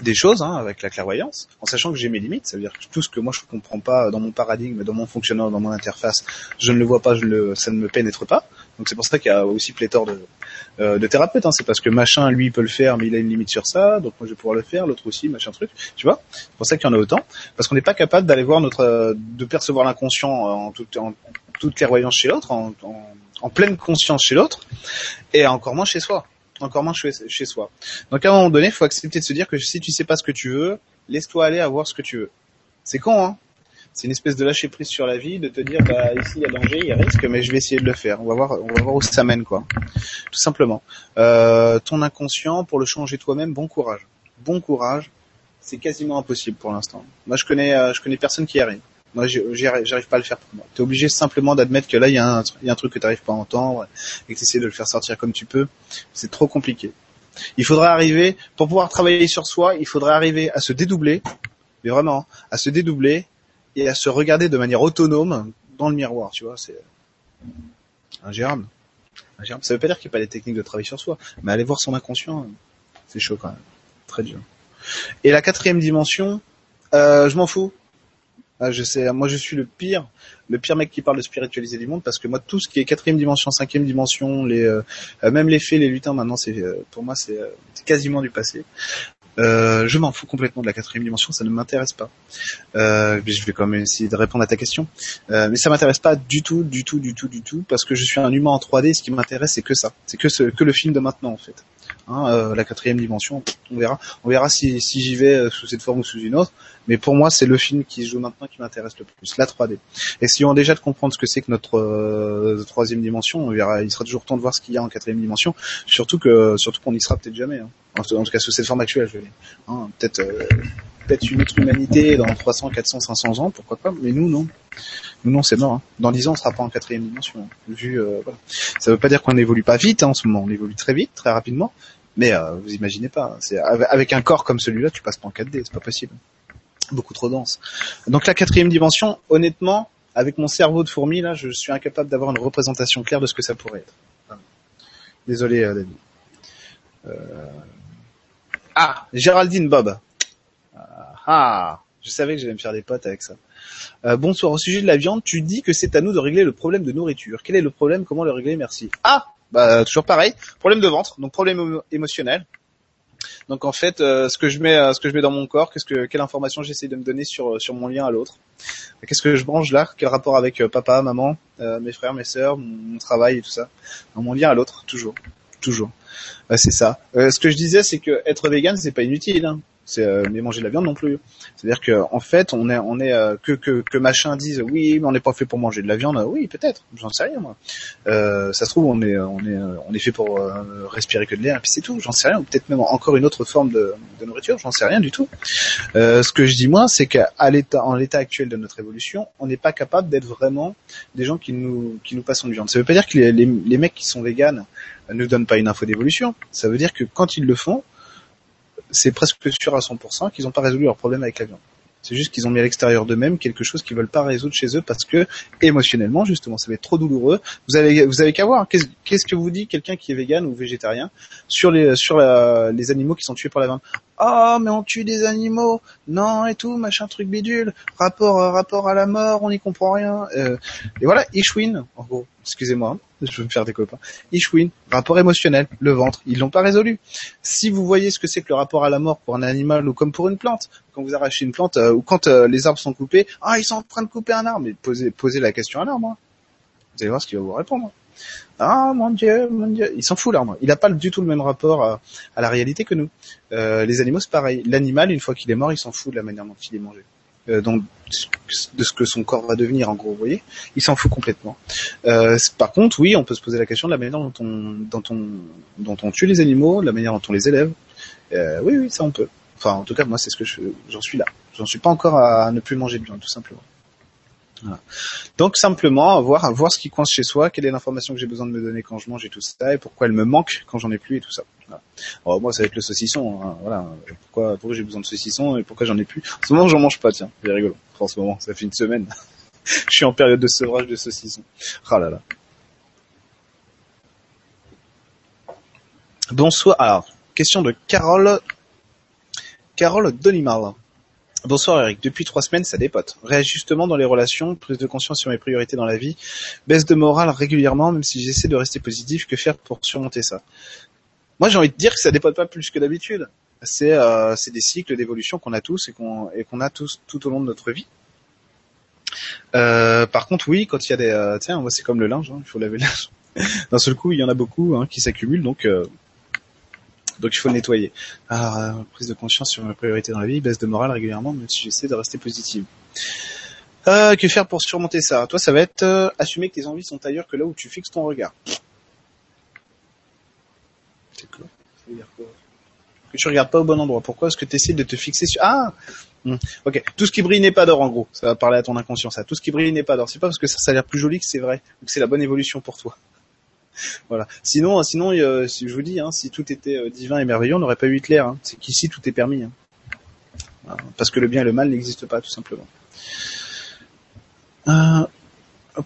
[SPEAKER 1] des choses hein, avec la clairvoyance, en sachant que j'ai mes limites. Ça veut dire que tout ce que moi je ne comprends pas dans mon paradigme, dans mon fonctionnement, dans mon interface, je ne le vois pas, je le, ça ne me pénètre pas. Donc c'est pour ça qu'il y a aussi pléthore de, euh, de thérapeutes. Hein. C'est parce que machin, lui, peut le faire, mais il a une limite sur ça. Donc moi, je vais pouvoir le faire, l'autre aussi, machin truc. Tu vois C'est pour ça qu'il y en a autant. Parce qu'on n'est pas capable d'aller voir notre, euh, de percevoir l'inconscient en toute, clairvoyance chez l'autre, en pleine conscience chez l'autre, et encore moins chez soi encore moins chez, chez soi. Donc à un moment donné, il faut accepter de se dire que si tu sais pas ce que tu veux, laisse-toi aller à voir ce que tu veux. C'est con, hein C'est une espèce de lâcher prise sur la vie, de te dire bah ici il y a danger, il y a risque, mais je vais essayer de le faire. On va voir, on va voir où ça mène, quoi. Tout simplement. Euh, ton inconscient, pour le changer toi-même, bon courage. Bon courage. C'est quasiment impossible pour l'instant. Moi, je connais, euh, je connais personne qui y arrive. Moi, j'arrive pas à le faire pour moi. T'es obligé simplement d'admettre que là, il y, a un, truc que t'arrives pas à entendre et que t'essaies de le faire sortir comme tu peux. C'est trop compliqué. Il faudrait arriver, pour pouvoir travailler sur soi, il faudrait arriver à se dédoubler, mais vraiment, à se dédoubler et à se regarder de manière autonome dans le miroir, tu vois, c'est ingérable. ingérable. Ça veut pas dire qu'il n'y a pas des techniques de travail sur soi, mais aller voir son inconscient, c'est chaud quand même. Très dur. Et la quatrième dimension, euh, je m'en fous. Ah, je sais, moi je suis le pire, le pire mec qui parle de spiritualiser du monde parce que moi tout ce qui est quatrième dimension, cinquième dimension, les euh, même les fées, les lutins maintenant c'est euh, pour moi c'est euh, quasiment du passé. Euh, je m'en fous complètement de la quatrième dimension, ça ne m'intéresse pas. Je vais quand même essayer de répondre à ta question, mais ça m'intéresse pas du tout, du tout, du tout, du tout, parce que je suis un humain en 3D. Ce qui m'intéresse, c'est que ça, c'est que ce, que le film de maintenant en fait. Hein, euh, la quatrième dimension, on verra. On verra si, si j'y vais euh, sous cette forme ou sous une autre. Mais pour moi, c'est le film qui se joue maintenant qui m'intéresse le plus, la 3D. Et si on déjà de comprendre ce que c'est que notre euh, troisième dimension, on verra. Il sera toujours temps de voir ce qu'il y a en quatrième dimension. Surtout que, surtout qu'on n'y sera peut-être jamais. Hein. En, tout cas, sous cette forme actuelle, je vais hein, peut-être, peut-être une autre humanité dans 300, 400, 500 ans, pourquoi pas. Mais nous, non. Non, c'est mort. Hein. Dans 10 ans, on sera pas en quatrième dimension. Hein. Vu, euh, voilà. Ça veut pas dire qu'on n'évolue pas vite hein, en ce moment. On évolue très vite, très rapidement. Mais euh, vous imaginez pas. C'est avec un corps comme celui-là, tu passes pas en 4D. C'est pas possible. Beaucoup trop dense. Donc la quatrième dimension, honnêtement, avec mon cerveau de fourmi là, je suis incapable d'avoir une représentation claire de ce que ça pourrait être. Désolé, euh, David. Euh... Ah, Géraldine Bob. Ah, je savais que j'allais me faire des potes avec ça. Euh, bonsoir, au sujet de la viande, tu dis que c'est à nous de régler le problème de nourriture. Quel est le problème? Comment le régler? Merci. Ah, bah toujours pareil. Problème de ventre, donc problème émotionnel. Donc en fait, euh, ce que je mets, euh, ce que je mets dans mon corps, qu'est-ce que, quelle information j'essaie de me donner sur sur mon lien à l'autre? Qu'est-ce que je branche là? Quel rapport avec papa, maman, mes frères, mes sœurs, mon, travail et tout ça? Mon lien à l'autre, toujours, toujours. c'est ça. ce que je disais, c'est que être vegan, c'est pas inutile. Hein C'est euh, mais manger de la viande non plus. C'est-à-dire que en fait, on est on est euh, que, que que machin dise oui, mais on n'est pas fait pour manger de la viande. Oui, peut-être. J'en sais rien moi. Euh, ça se trouve on est on est on est fait pour respirer que de l'air et puis c'est tout. J'en sais rien. Peut-être même encore une autre forme de, de nourriture. J'en sais rien du tout. ce que je dis moi, c'est qu'à l'état en l'état actuel de notre évolution, on n'est pas capable d'être vraiment des gens qui nous qui nous passent de viande. Ça veut pas dire que les, les, les mecs qui sont véganes ne donnent pas une info d'évolution. Ça veut dire que quand ils le font, c'est presque sûr à 100% qu'ils n'ont pas résolu leur problème avec la viande. C'est juste qu'ils ont mis à l'extérieur d'eux-mêmes quelque chose qu'ils veulent pas résoudre chez eux parce que émotionnellement, justement, ça va être trop douloureux. Vous avez, vous avez qu'à voir. Qu'est-ce que vous dit quelqu'un qui est vegan ou végétarien sur les, sur les animaux qui sont tués pour la viande? Oh, mais on tue des animaux. Non, et tout, machin truc bidule. Rapport, rapport à la mort, on n'y comprend rien. Euh, et voilà, Ishwin, en gros. Excusez-moi. Hein je veux me faire des copains. Ishwin, rapport émotionnel, le ventre, ils l'ont pas résolu. Si vous voyez ce que c'est que le rapport à la mort pour un animal ou comme pour une plante, quand vous arrachez une plante euh, ou quand euh, les arbres sont coupés, ah ils sont en train de couper un arbre, mais posez, posez la question à l'arbre. Hein. Vous allez voir ce qu'il va vous répondre. Ah mon dieu, mon dieu, il s'en fout l'arbre. Il n'a pas du tout le même rapport à, la réalité que nous. Euh, les animaux c'est pareil. L'animal une fois qu'il est mort, il s'en fout de la manière dont il est mangé. Euh, donc de ce que son corps va devenir en gros, vous voyez, il s'en fout complètement. Euh, par contre, oui, on peut se poser la question de la manière dont on, dont on, dont on tue les animaux, de la manière dont on les élève. Oui, oui, ça on peut. Enfin, en tout cas, moi, c'est ce que je, j'en suis là. J'en suis pas encore à ne plus manger de viande, tout simplement. Donc simplement voir voir ce qui coince chez soi, quelle est l'information que j'ai besoin de me donner quand je mange et tout ça, et pourquoi elle me manque quand j'en ai plus et tout ça. Voilà. moi ça va être le saucisson. Hein. Voilà. Pourquoi pourquoi j'ai besoin de saucisson et pourquoi j'en ai plus? En ce moment j'en mange pas tiens. C'est rigolo. En ce moment ça fait une semaine. je suis en période de sevrage de saucisson. Ah là là. Bonsoir. Alors question de Carole Carole Donimal. Bonsoir Eric, depuis trois semaines ça dépote. Réajustement dans les relations, prise de conscience sur mes priorités dans la vie, baisse de morale régulièrement même si j'essaie de rester positif, que faire pour surmonter ça? Moi j'ai envie de dire que ça dépote pas plus que d'habitude. C'est euh, des cycles d'évolution qu'on a tous et qu'on a tous tout au long de notre vie. Euh, par contre oui, quand il y a des... Euh, tiens, c'est comme le linge, hein, il faut laver le linge. D'un seul coup il y en a beaucoup hein, qui s'accumulent donc... Donc il faut le nettoyer. Euh, prise de conscience sur mes priorités dans la vie, baisse de morale régulièrement, même si j'essaie de rester positive. Euh, que faire pour surmonter ça? Toi, ça va être euh, assumer que tes envies sont ailleurs que là où tu fixes ton regard. C'est quoi? Ça veut dire quoi? Que tu regardes pas au bon endroit. Pourquoi est-ce que tu essaies de te fixer sur... Ah hmm. Ok. Tout ce qui brille n'est pas d'or, en gros. Ça va parler à ton inconscient, ça. Tout ce qui brille n'est pas d'or. C'est pas parce que ça, ça a l'air plus joli que c'est vrai, ou que c'est la bonne évolution pour toi. voilà. Sinon, sinon, euh, je vous dis, hein, si tout était euh, divin et merveilleux, on n'aurait pas eu Hitler. Hein. C'est qu'ici tout est permis. Hein. Parce que le bien et le mal n'existent pas, tout simplement. Euh...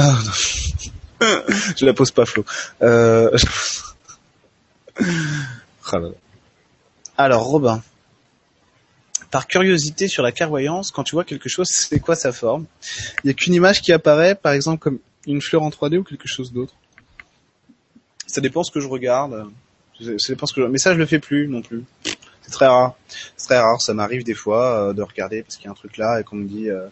[SPEAKER 1] Ah, je la pose pas, Flo. Euh... Ah Alors, Robin. Par curiosité sur la clairvoyance, quand tu vois quelque chose, c'est quoi sa forme? Il n'y a qu'une image qui apparaît, par exemple, comme une fleur en 3D ou quelque chose d'autre? Ça dépend ce que je regarde. Ça dépend ce que je... Mais ça, je le fais plus non plus. C'est très rare. C'est très rare. Ça m'arrive des fois euh, de regarder parce qu'il y a un truc là et qu'on me dit, euh,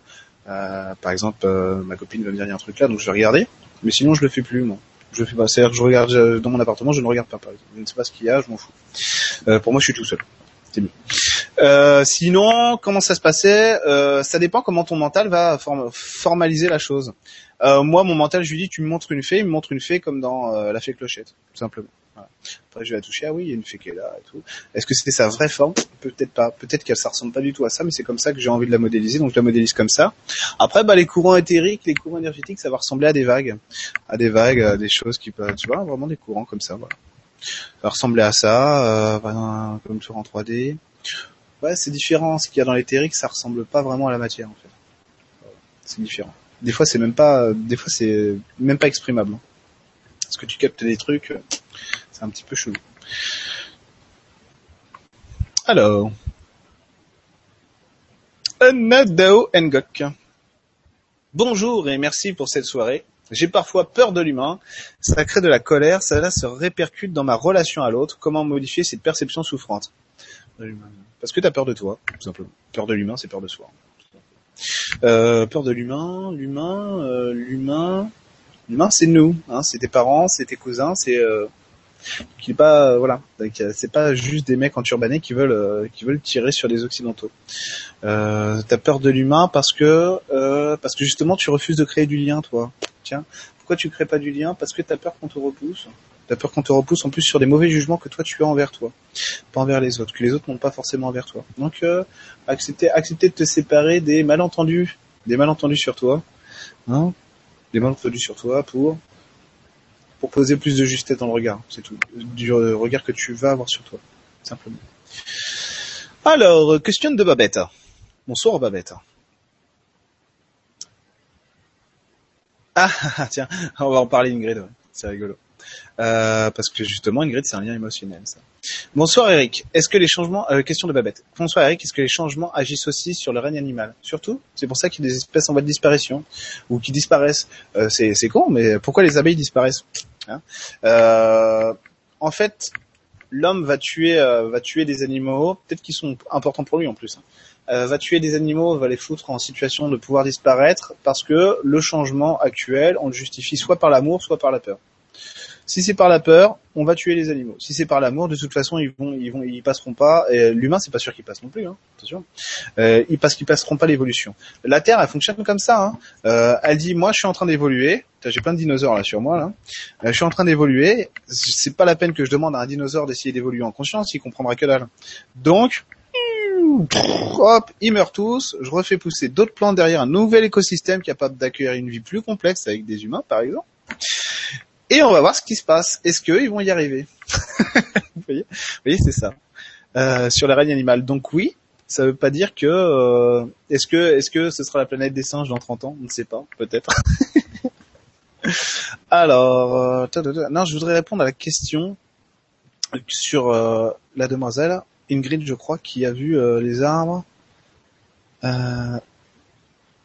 [SPEAKER 1] euh, par exemple, ma copine va me dire il y a un truc là, donc je vais regarder. Mais sinon, je le fais plus, moi. Je fais pas. C'est-à-dire que je regarde dans mon appartement, je ne regarde pas, par. Je ne sais pas ce qu'il y a, je m'en fous. pour moi, je suis tout seul. C'est mieux. Euh, sinon, comment ça se passait? Euh, Ça dépend comment ton mental va formaliser la chose. Euh, moi, mon mental, je lui dis, tu me montres une fée, il me montre une fée comme dans euh, la fée clochette, tout simplement. Voilà. Après, je vais la toucher, ah oui, il y a une fée qui est là et tout. Est-ce que c'était sa vraie forme? Peut-être pas. Peut-être qu'elle ça ressemble pas du tout à ça, mais c'est comme ça que j'ai envie de la modéliser, donc je la modélise comme ça. Après, bah, les courants éthériques, les courants énergétiques, ça va ressembler à des vagues, à des vagues, à des choses qui peuvent, tu vois, vraiment des courants comme ça, voilà. Ça va ressembler à ça, euh, comme sur en 3D. Ouais, c'est différent. Ce qu'il y a dans l'éthérique, ça ressemble pas vraiment à la matière, en fait. C'est différent. Des fois, c'est même pas, des fois, c'est même pas exprimable. Hein. Parce que tu captes des trucs, c'est un petit peu chelou. Alors. Nadao Ngok. Bonjour et merci pour cette soirée. J'ai parfois peur de l'humain, ça crée de la colère, cela se répercute dans ma relation à l'autre. Comment modifier cette perception souffrante? Parce que tu as peur de toi, tout simplement. Peur de l'humain, c'est peur de soi. Euh, peur de l'humain, l'humain, euh, l'humain, l'humain, c'est nous, hein, c'est tes parents, c'est tes cousins, c'est euh, Qui pas euh, voilà, c'est pas juste des mecs en turbané qui veulent qui veulent tirer sur les occidentaux. Euh, T'as peur de l'humain parce que parce que justement tu refuses de créer du lien, toi. Tiens, pourquoi tu crées pas du lien? Parce que t'as peur qu'on te repousse. T'as peur qu'on te repousse en plus sur des mauvais jugements que toi tu as envers toi, pas envers les autres, que les autres n'ont pas forcément envers toi. Donc accepter accepter de te séparer des malentendus, des malentendus sur toi, hein, des malentendus sur toi pour pour poser plus de justesse dans le regard, c'est tout. Du regard que tu vas avoir sur toi, simplement. Alors, question de Babette. Bonsoir Babette. Ah, tiens, on va en parler Ingrid, c'est rigolo. Euh, parce que justement, Ingrid, c'est un lien émotionnel, ça. Bonsoir Eric. Est-ce que les changements, euh, question de Babette. Bonsoir Eric. Est-ce que les changements agissent aussi sur le règne animal? Surtout, c'est pour ça qu'il y a des espèces en voie de disparition ou qui disparaissent. Euh, c'est, c'est con, mais pourquoi les abeilles disparaissent hein? Euh, En fait, l'homme va tuer, euh, va tuer des animaux, peut-être qu'ils sont importants pour lui en plus. Hein. Euh, va tuer des animaux, va les foutre en situation de pouvoir disparaître parce que le changement actuel, on le justifie soit par l'amour, soit par la peur. Si c'est par la peur, on va tuer les animaux. Si c'est par l'amour, de toute façon, ils vont, ils vont, ils passeront pas. L'humain, c'est pas sûr qu'il passe non plus. Hein, attention. Euh, ils passent, qu'ils passeront pas l'évolution. La Terre, elle fonctionne comme ça. Hein. Euh, elle dit, moi, je suis en train d'évoluer. J'ai plein de dinosaures là sur moi. Là. Euh, je suis en train d'évoluer. C'est pas la peine que je demande à un dinosaure d'essayer d'évoluer en conscience. Il comprendra que dalle. Donc, hop, ils meurent tous. Je refais pousser d'autres plantes derrière un nouvel écosystème capable d'accueillir une vie plus complexe avec des humains, par exemple. Et on va voir ce qui se passe. Est-ce qu'ils vont y arriver Vous voyez, voyez c'est ça. Euh, sur la règne animale. Donc oui, ça veut pas dire que euh, est-ce que est-ce que ce sera la planète des singes dans 30 ans? On ne sait pas, peut-être. Alors, euh, non, je voudrais répondre à la question sur euh, la demoiselle Ingrid, je crois, qui a vu euh, les arbres,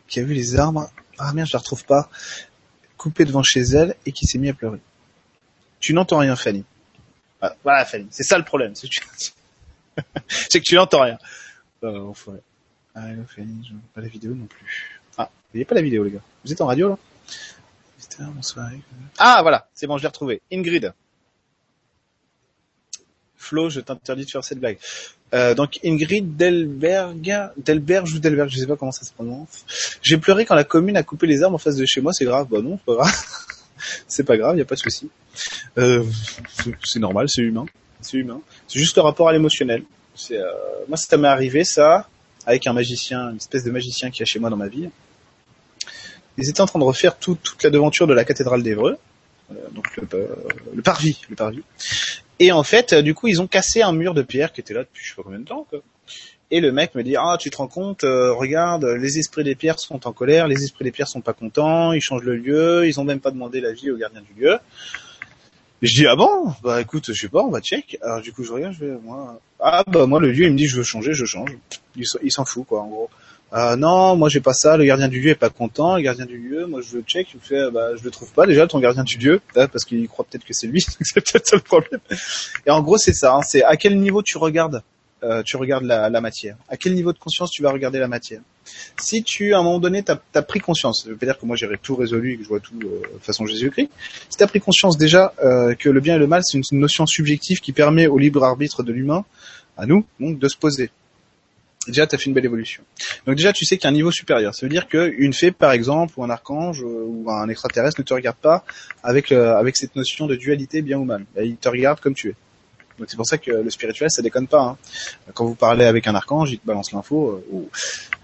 [SPEAKER 1] qui a vu les arbres. Ah merde, je la retrouve pas coupé devant chez elle et qui s'est mis à pleurer. Tu n'entends rien, Fanny. Ah, voilà, Fanny. C'est ça le problème. C'est que tu, n'entends rien. Oh, Ah, Fanny, je pas la vidéo non plus. Ah, vous voyez pas la vidéo, les gars. Vous êtes en radio, là? Ah, voilà. C'est bon, je l'ai retrouvé. Ingrid. Flo, je t'interdis de faire cette blague. Euh, donc Ingrid Delberg, Delberg ou Delberg, je sais pas comment ça se prononce. J'ai pleuré quand la commune a coupé les arbres en face de chez moi, c'est grave. Bah non, c'est pas grave. c'est pas grave, y a pas de souci. Euh, c'est normal, c'est humain. C'est humain. C'est juste le rapport à l'émotionnel. C'est euh... moi ça m'est arrivé ça avec un magicien, une espèce de magicien qui a chez moi dans ma ville. Ils étaient en train de refaire toute la devanture de la cathédrale d'Evreux, euh, donc le, euh, le parvis, le parvis. Et en fait, euh, du coup, ils ont cassé un mur de pierre qui était là depuis je sais pas combien de temps. Et le mec me dit ah tu te rends compte euh, regarde les esprits des pierres sont en colère les esprits des pierres sont pas contents ils changent le lieu ils ont même pas demandé l'avis au gardien du lieu. Je dis ah bon? Bah écoute je sais pas on va check. Alors du coup je regarde je vais moi ah bah moi le lieu il me dit je veux changer je change. Il s'en fout quoi en gros euh, non, moi j'ai pas ça, le gardien du lieu est pas content, le gardien du lieu, moi je le check, il me fait, bah je le trouve pas. Déjà ton gardien du lieu, parce qu'il croit peut-être que c'est lui, c'est peut-être ça le problème. Et en gros c'est ça, hein, c'est à quel niveau tu regardes, euh, tu regardes la, la, matière, à quel niveau de conscience tu vas regarder la matière? Si tu à un moment donné t'as as pris conscience, ça veut dire que moi j'ai tout résolu et que je vois tout euh, façon Jésus-Christ, si t'as pris conscience déjà euh, que le bien et le mal c'est une notion subjective qui permet au libre arbitre de l'humain, à nous, donc de se poser déjà tu as fait une belle évolution. Donc déjà tu sais qu'il y a un niveau supérieur. Ça veut dire qu'une fée par exemple ou un archange euh, ou un extraterrestre ne te regarde pas avec euh, avec cette notion de dualité bien ou mal. Il te regarde comme tu es. Donc c'est pour ça que le spirituel ça déconne pas. Hein. Quand vous parlez avec un archange, il te balance l'info. Euh,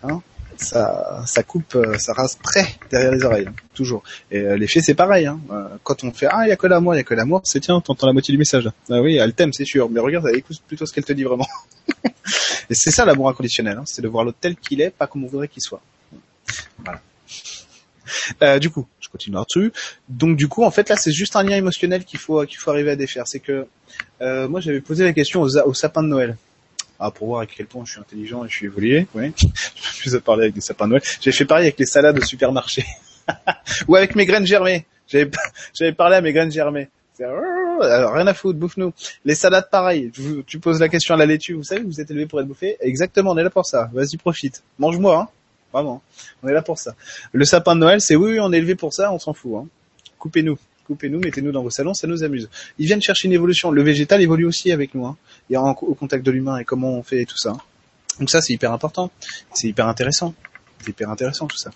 [SPEAKER 1] hein, ça, ça coupe, ça rase près derrière les oreilles, hein, toujours. Et les fées, c'est pareil. Hein. Quand on fait ah il y a que l'amour, il y a que l'amour, c'est tiens, t'entends la moitié du message. Ah oui, elle t'aime, c'est sûr. Mais regarde, écoute plutôt ce qu'elle te dit vraiment. Et c'est ça l'amour inconditionnel, hein, c'est de voir l'autre tel qu'il est, pas comme on voudrait qu'il soit. Voilà. Euh, du coup, je continue là-dessus. Donc du coup, en fait, là, c'est juste un lien émotionnel qu'il faut qu'il faut arriver à défaire. C'est que euh, moi, j'avais posé la question aux, aux sapins de Noël. Ah, pour voir à quel point je suis intelligent et je suis évolué, oui. je vais parler avec des sapins de Noël. J'ai fait pareil avec les salades au supermarché. Ou avec mes graines germées. J'avais, parlé à mes graines germées. Alors, rien à foutre, bouffe-nous. Les salades, pareil. Tu, tu, poses la question à la laitue, vous savez, vous êtes élevé pour être bouffé. Exactement, on est là pour ça. Vas-y, profite. Mange-moi, hein. Vraiment. On est là pour ça. Le sapin de Noël, c'est oui, on est élevé pour ça, on s'en fout, hein. Coupez-nous. coupez-nous, mettez-nous dans vos salons, ça nous amuse. Ils viennent chercher une évolution. Le végétal évolue aussi avec nous, hein, et en, au contact de l'humain et comment on fait tout ça. Donc ça, c'est hyper important, c'est hyper intéressant, c'est hyper intéressant tout ça.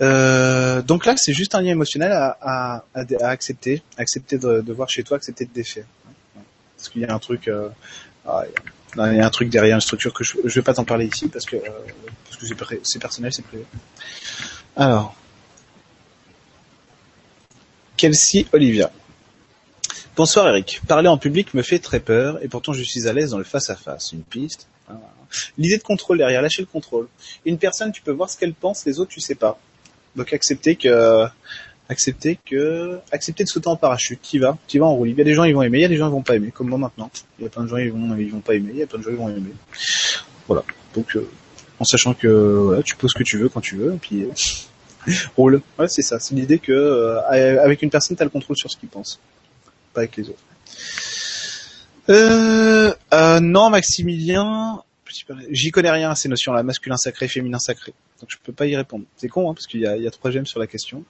[SPEAKER 1] Euh, donc là, c'est juste un lien émotionnel à, à, à, accepter, accepter de, de, voir chez toi, accepter de défaire. Parce qu'il y a un truc, euh, ah, il y a un truc derrière une structure que je, je vais pas t'en parler ici parce que euh, parce que c'est personnel, c'est privé. Alors, Kelsey Olivia. Bonsoir Eric. Parler en public me fait très peur et pourtant je suis à l'aise dans le face à face. Une piste. L'idée de contrôle derrière, lâcher le contrôle. Une personne, tu peux voir ce qu'elle pense, les autres, tu sais pas. Donc accepter que, accepter que, accepter de sauter en parachute. Tu vas, tu vas en roue Il y a des gens ils vont aimer, il y a des gens ils vont pas aimer, comme moi maintenant. Il y a plein de gens ils vont, ils vont pas aimer, il y a plein de gens ils vont aimer. Voilà. Donc euh, en sachant que tu poses ce que tu veux quand tu veux, et puis euh, roule. Ouais, c'est ça. C'est l'idée que euh, avec une personne t'as le contrôle sur ce qu'il pense, pas avec les autres. Euh, euh, non, Maximilien, j'y connais rien à ces notions-là, masculin sacré, féminin sacré. Donc je peux pas y répondre. C'est con, hein, parce qu'il y a, il y a trois gemmes sur la question.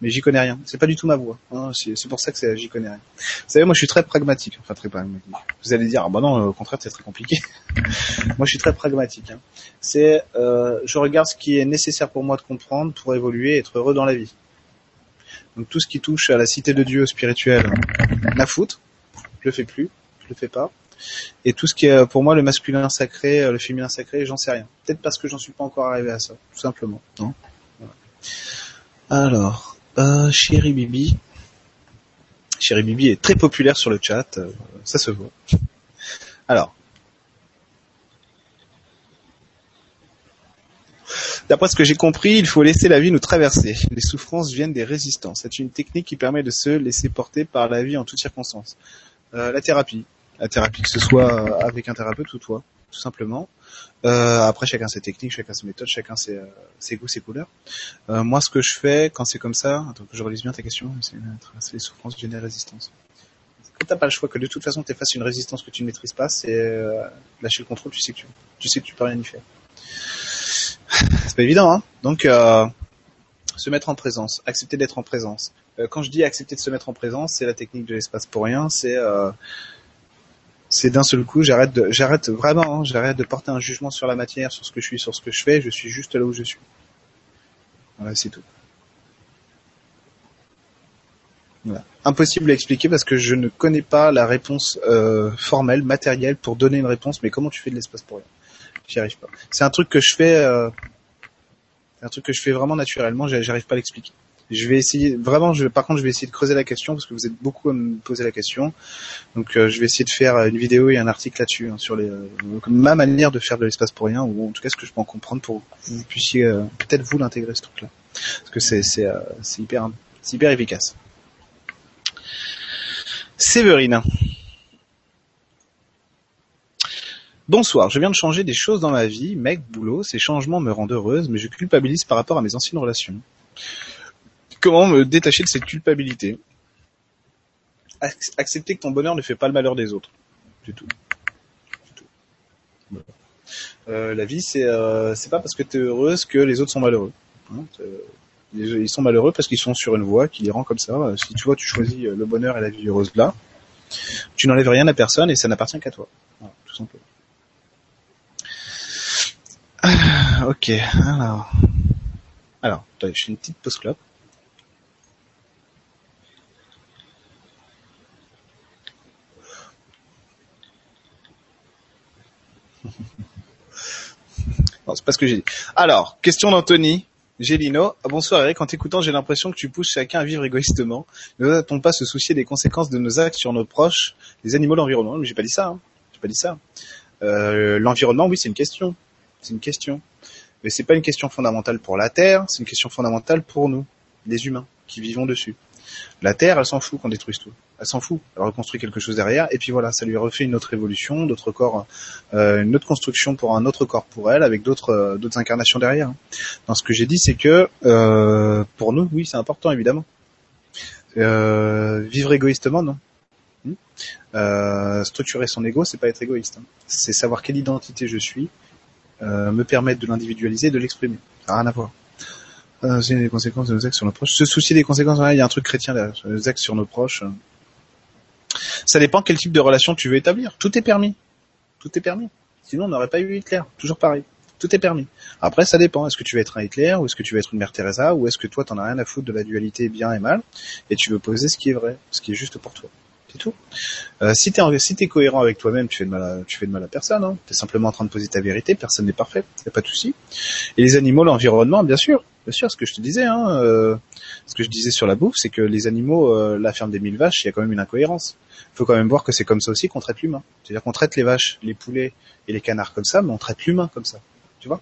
[SPEAKER 1] Mais j'y connais rien. C'est pas du tout ma voix. Hein. C'est pour ça que j'y connais rien. Vous savez, moi je suis très pragmatique. Enfin très pragmatique. Vous allez dire, ah bah non, au contraire c'est très compliqué. moi je suis très pragmatique. Hein. C'est, euh, je regarde ce qui est nécessaire pour moi de comprendre pour évoluer et être heureux dans la vie. Donc tout ce qui touche à la cité de Dieu spirituelle, la foutre, je le fais plus, je le fais pas. Et tout ce qui est pour moi le masculin sacré, euh, le féminin sacré, j'en sais rien. Peut-être parce que j'en suis pas encore arrivé à ça, tout simplement. Non? Alors, euh, Chéri Bibi. Chéri Bibi est très populaire sur le chat, euh, ça se voit. Alors. D'après ce que j'ai compris, il faut laisser la vie nous traverser. Les souffrances viennent des résistances. C'est une technique qui permet de se laisser porter par la vie en toutes circonstances. Euh, la thérapie, la thérapie, que ce soit avec un thérapeute ou toi, tout simplement. Euh, après, chacun ses techniques, chacun ses méthodes, chacun ses, euh, ses goûts, ses couleurs. Euh, moi, ce que je fais quand c'est comme ça, attends que je relise bien ta question, c'est les souffrances d'une résistance. Quand t'as pas le choix, que de toute façon t'es face une résistance que tu ne maîtrises pas, c'est euh, lâcher le contrôle. Tu sais que tu, tu sais que tu peux rien y faire. c'est pas évident, hein. Donc, euh, se mettre en présence, accepter d'être en présence. quand je dis accepter de se mettre en présence, c'est la technique de l'espace pour rien. C'est c'est d'un seul coup, j'arrête j'arrête vraiment, hein, j'arrête de porter un jugement sur la matière, sur ce que je suis, sur ce que je fais, je suis juste là où je suis. Voilà, c'est tout. Impossible à expliquer parce que je ne connais pas la réponse euh, formelle, matérielle pour donner une réponse, mais comment tu fais de l'espace pour rien? J'y arrive pas. C'est un truc que je fais, euh, un truc que je fais vraiment naturellement, j'arrive pas à l'expliquer. Je vais essayer vraiment. Je, par contre, je vais essayer de creuser la question parce que vous êtes beaucoup à me poser la question. Donc, euh, je vais essayer de faire une vidéo et un article là-dessus hein, sur les, euh, ma manière de faire de l'espace pour rien ou en tout cas ce que je peux en comprendre pour que vous puissiez euh, peut-être vous l'intégrer ce truc-là parce que c'est c'est c'est hyper c'est hyper efficace. Séverine. Bonsoir, je viens de changer des choses dans ma vie, mec, boulot, ces changements me rendent heureuse, mais je culpabilise par rapport à mes anciennes relations. Comment me détacher de cette culpabilité? Accepter que ton bonheur ne fait pas le malheur des autres. Du tout. Euh, la vie, c'est euh, c'est pas parce que tu heureuse que les autres sont malheureux. Hein, ils sont malheureux parce qu'ils sont sur une voie qui les rend comme ça. Si tu vois, tu choisis le bonheur et la vie heureuse là, tu n'enlèves rien à personne et ça n'appartient qu'à toi. tout simplement. Ok, alors. Alors, je fais une petite pause clope. Non, c'est pas ce que j'ai dit. Alors, question d'Anthony. Gélino, bonsoir Eric, en t'écoutant j'ai l'impression que tu pousses chacun à vivre égoïstement. Ne doit-on pas se soucier des conséquences de nos actes sur nos proches, les animaux, l'environnement? Mais j'ai pas dit ça, hein. j'ai pas dit ça. Euh, l'environnement, oui, c'est une question. C'est une question. Mais c'est pas une question fondamentale pour la Terre, c'est une question fondamentale pour nous, les humains, qui vivons dessus. La Terre, elle s'en fout qu'on détruise tout elle s'en fout. Elle reconstruit quelque chose derrière, et puis voilà, ça lui refait une autre évolution, d'autres corps, euh, une autre construction pour un autre corps pour elle, avec d'autres euh, incarnations derrière. Dans ce que j'ai dit, c'est que euh, pour nous, oui, c'est important évidemment. vivre égoïstement, non. Hmm. structurer son ego, c'est pas être égoïste. Hein. C'est savoir quelle identité je suis, me permettre de l'individualiser, de l'exprimer. Rien à voir. Euh, c'est les conséquences de nos actes sur nos proches. Des conséquences, il y a un truc chrétien derrière, les actes sur nos proches. Ça dépend quel type de relation tu veux établir. Tout est permis. Tout est permis. Sinon, on n'aurait pas eu Hitler. Toujours pareil. Tout est permis. Après, ça dépend. Est-ce que tu veux être un Hitler ou est-ce que tu veux être une Mère Teresa ou est-ce que toi, t'en as rien à foutre de la dualité bien et mal et tu veux poser ce qui est vrai, ce qui est juste pour toi. C'est tout. Euh, si t'es si es cohérent avec toi-même, tu fais de mal à, tu fais de mal à personne. Hein. T'es simplement en train de poser ta vérité. Personne n'est parfait. Y a pas de souci. Et les animaux, l'environnement, bien sûr, bien sûr. Ce que je te disais, hein, euh, ce que je disais sur la bouffe, c'est que les animaux, euh, la ferme des mille vaches, il y a quand même une incohérence. Il faut quand même voir que c'est comme ça aussi qu'on traite l'humain. C'est-à-dire qu'on traite les vaches, les poulets et les canards comme ça, mais on traite l'humain comme ça. Tu vois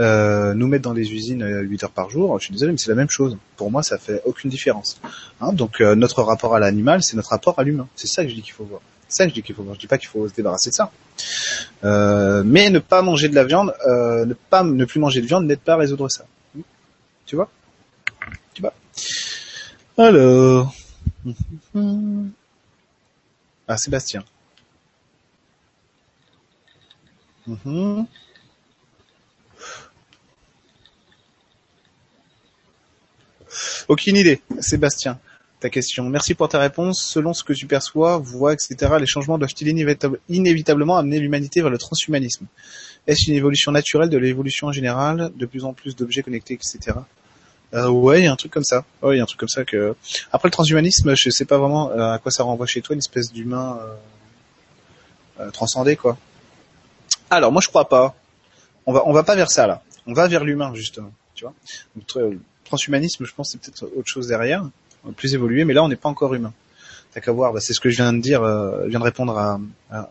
[SPEAKER 1] euh, nous mettre dans les usines 8 heures par jour, je suis désolé, mais c'est la même chose. Pour moi, ça fait aucune différence. Hein, donc euh, notre rapport à l'animal, c'est notre rapport à l'humain. C'est ça que je dis qu'il faut voir. C'est ça que je dis qu'il faut voir. Je dis pas qu'il faut se débarrasser de ça. Euh, mais ne pas manger de la viande, euh, ne pas ne plus manger de viande n'aide pas à résoudre ça. Tu vois? Tu vois? Alors. Ah, Sébastien. Mhm. Aucune idée, Sébastien. Ta question. Merci pour ta réponse. Selon ce que tu perçois, vois, etc., les changements doivent-ils inévitablement amener l'humanité vers le transhumanisme? Est-ce une évolution naturelle de l'évolution en général, de plus en plus d'objets connectés, etc. Euh, ouais, il y a un truc comme ça. Ouais, y a un truc comme ça que. Après le transhumanisme, je sais pas vraiment euh, à quoi ça renvoie chez toi, une espèce d'humain euh, transcendé, quoi. Alors, moi, je crois pas. On va, on va pas vers ça là. On va vers l'humain justement. Tu vois transhumanisme, je pense, c'est peut-être autre chose derrière, plus évolué, mais là, on n'est pas encore humain. T'as qu'à voir, bah, c'est ce que je viens de dire, euh, je viens de répondre à,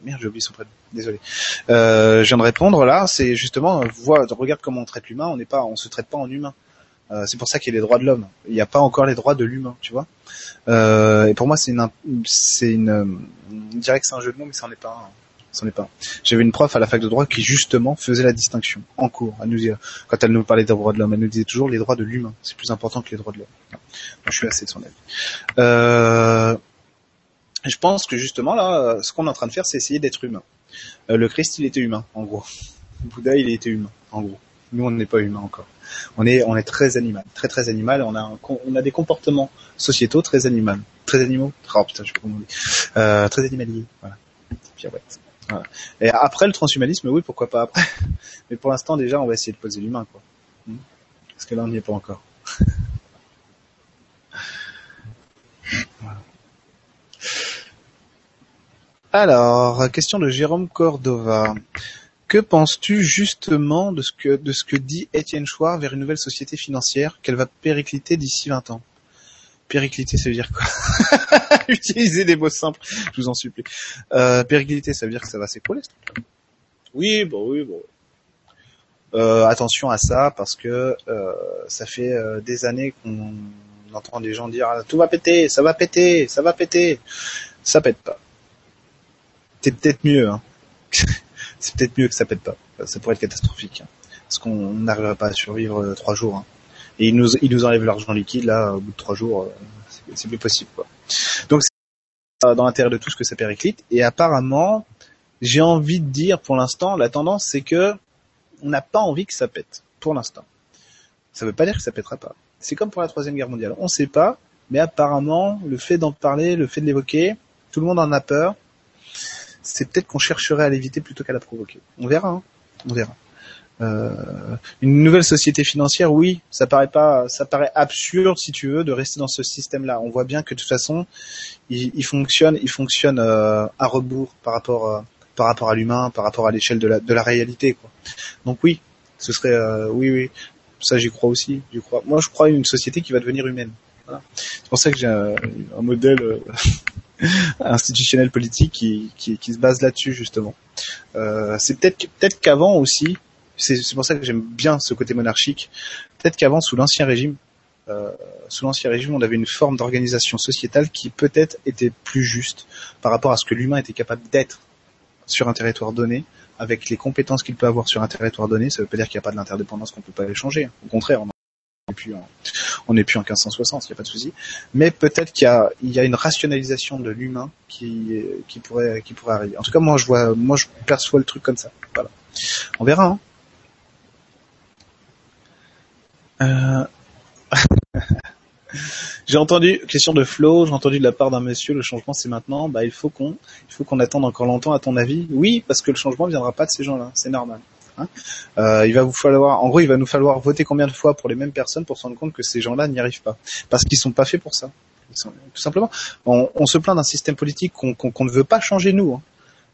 [SPEAKER 1] merde, j'ai oublié son prénom, désolé. Euh, je viens de répondre là, c'est justement, vois, regarde comment on traite l'humain, on n'est pas, on se traite pas en humain. Euh, c'est pour ça qu'il y a les droits de l'homme. Il n'y a pas encore les droits de l'humain, tu vois. Euh, et pour moi, c'est une, c'est une, je dirais que c'est un jeu de mots, mais ça n'en est pas un c'en est pas. J'avais une prof à la fac de droit qui justement faisait la distinction en cours. À nous quand elle nous parlait des droits de l'homme, elle nous disait toujours les droits de l'humain. C'est plus important que les droits de l'homme. je suis assez de son avis. Euh, je pense que justement là, ce qu'on est en train de faire, c'est essayer d'être humain. Euh, le Christ, il était humain, en gros. Bouddha, il était humain, en gros. Nous, on n'est pas humain encore. On est, on est très animal, très très animal. On a, on a des comportements sociétaux très animaux, très animaux. Oh putain, je pas. Euh, très animaliers. Voilà. Pirouette. Et après le transhumanisme, oui, pourquoi pas après. Mais pour l'instant, déjà, on va essayer de poser l'humain, quoi. Hmm. Parce que là, on n'y est pas encore. Alors, question de Jérôme Cordova. Que penses-tu justement de ce que, de ce que dit Étienne Chouard vers une nouvelle société financière qu'elle va péricliter d'ici 20 ans? Péricliter, ça veut dire quoi Utiliser des mots simples, je vous en supplie. Euh, péricliter, ça veut dire que ça va s'écrouler. Oui, bon, oui, bon. Euh, attention à ça parce que euh, ça fait euh, des années qu'on entend des gens dire tout va péter, ça va péter, ça va péter. Ça pète pas. C'est peut-être mieux. Hein. C'est peut-être mieux que ça pète pas. Ça pourrait être catastrophique. Hein. Parce qu'on n'arriverait pas à survivre euh, trois jours. Hein et nous, ils nous enlèvent l'argent liquide là au bout de trois jours, euh, c'est plus possible. Donc c'est dans l'intérêt de tous que ça périclite et apparemment j'ai envie de dire pour l'instant la tendance c'est que on n'a pas envie que ça pète pour l'instant. Ça veut pas dire que ça pètera pas. C'est comme pour la troisième guerre mondiale, on sait pas, mais apparemment le fait d'en parler, le fait de l'évoquer, tout le monde en a peur. C'est peut-être qu'on chercherait à l'éviter plutôt qu'à la provoquer. On verra, hein on verra. Euh, une nouvelle société financière, oui, ça paraît pas, ça paraît absurde si tu veux de rester dans ce système-là. On voit bien que de toute façon, il, fonctionne, il fonctionne euh, à rebours par rapport euh, par rapport à l'humain, par rapport à l'échelle de la réalité. Quoi. Donc oui, ce serait oui oui, ça j'y crois aussi. Moi je crois à une société qui va devenir humaine. Voilà. C'est pour ça que j'ai un, un, modèle institutionnel politique qui, qui, qui se base là-dessus justement. c'est peut-être peut-être qu'avant aussi c'est pour ça que j'aime bien ce côté monarchique. Peut-être qu'avant, sous l'ancien régime, euh, sous l'ancien régime, on avait une forme d'organisation sociétale qui peut-être était plus juste par rapport à ce que l'humain était capable d'être sur un territoire donné, avec les compétences qu'il peut avoir sur un territoire donné. Ça veut pas dire qu'il n'y a pas de l'interdépendance qu'on peut pas échanger. Au contraire, on n'est plus plus en 1560, il n'y a pas de souci. Mais peut-être qu'il y y a une rationalisation de l'humain qui, qui pourrait, qui pourrait arriver. En tout cas, moi, je vois, moi, je perçois le truc comme ça. Voilà. On verra. Hein. Euh, j'ai entendu question de Flo, j'ai entendu de la part d'un monsieur le changement c'est maintenant. Bah il faut qu'on il faut qu'on attende encore longtemps à ton avis. Oui, parce que le changement viendra pas de ces gens-là, c'est normal. Hein euh, il va vous falloir, en gros, il va nous falloir voter combien de fois pour les mêmes personnes pour se rendre compte que ces gens-là n'y arrivent pas, parce qu'ils sont pas faits pour ça. tout simplement, on, se plaint d'un système politique qu'on qu'on ne veut pas changer nous. Hein.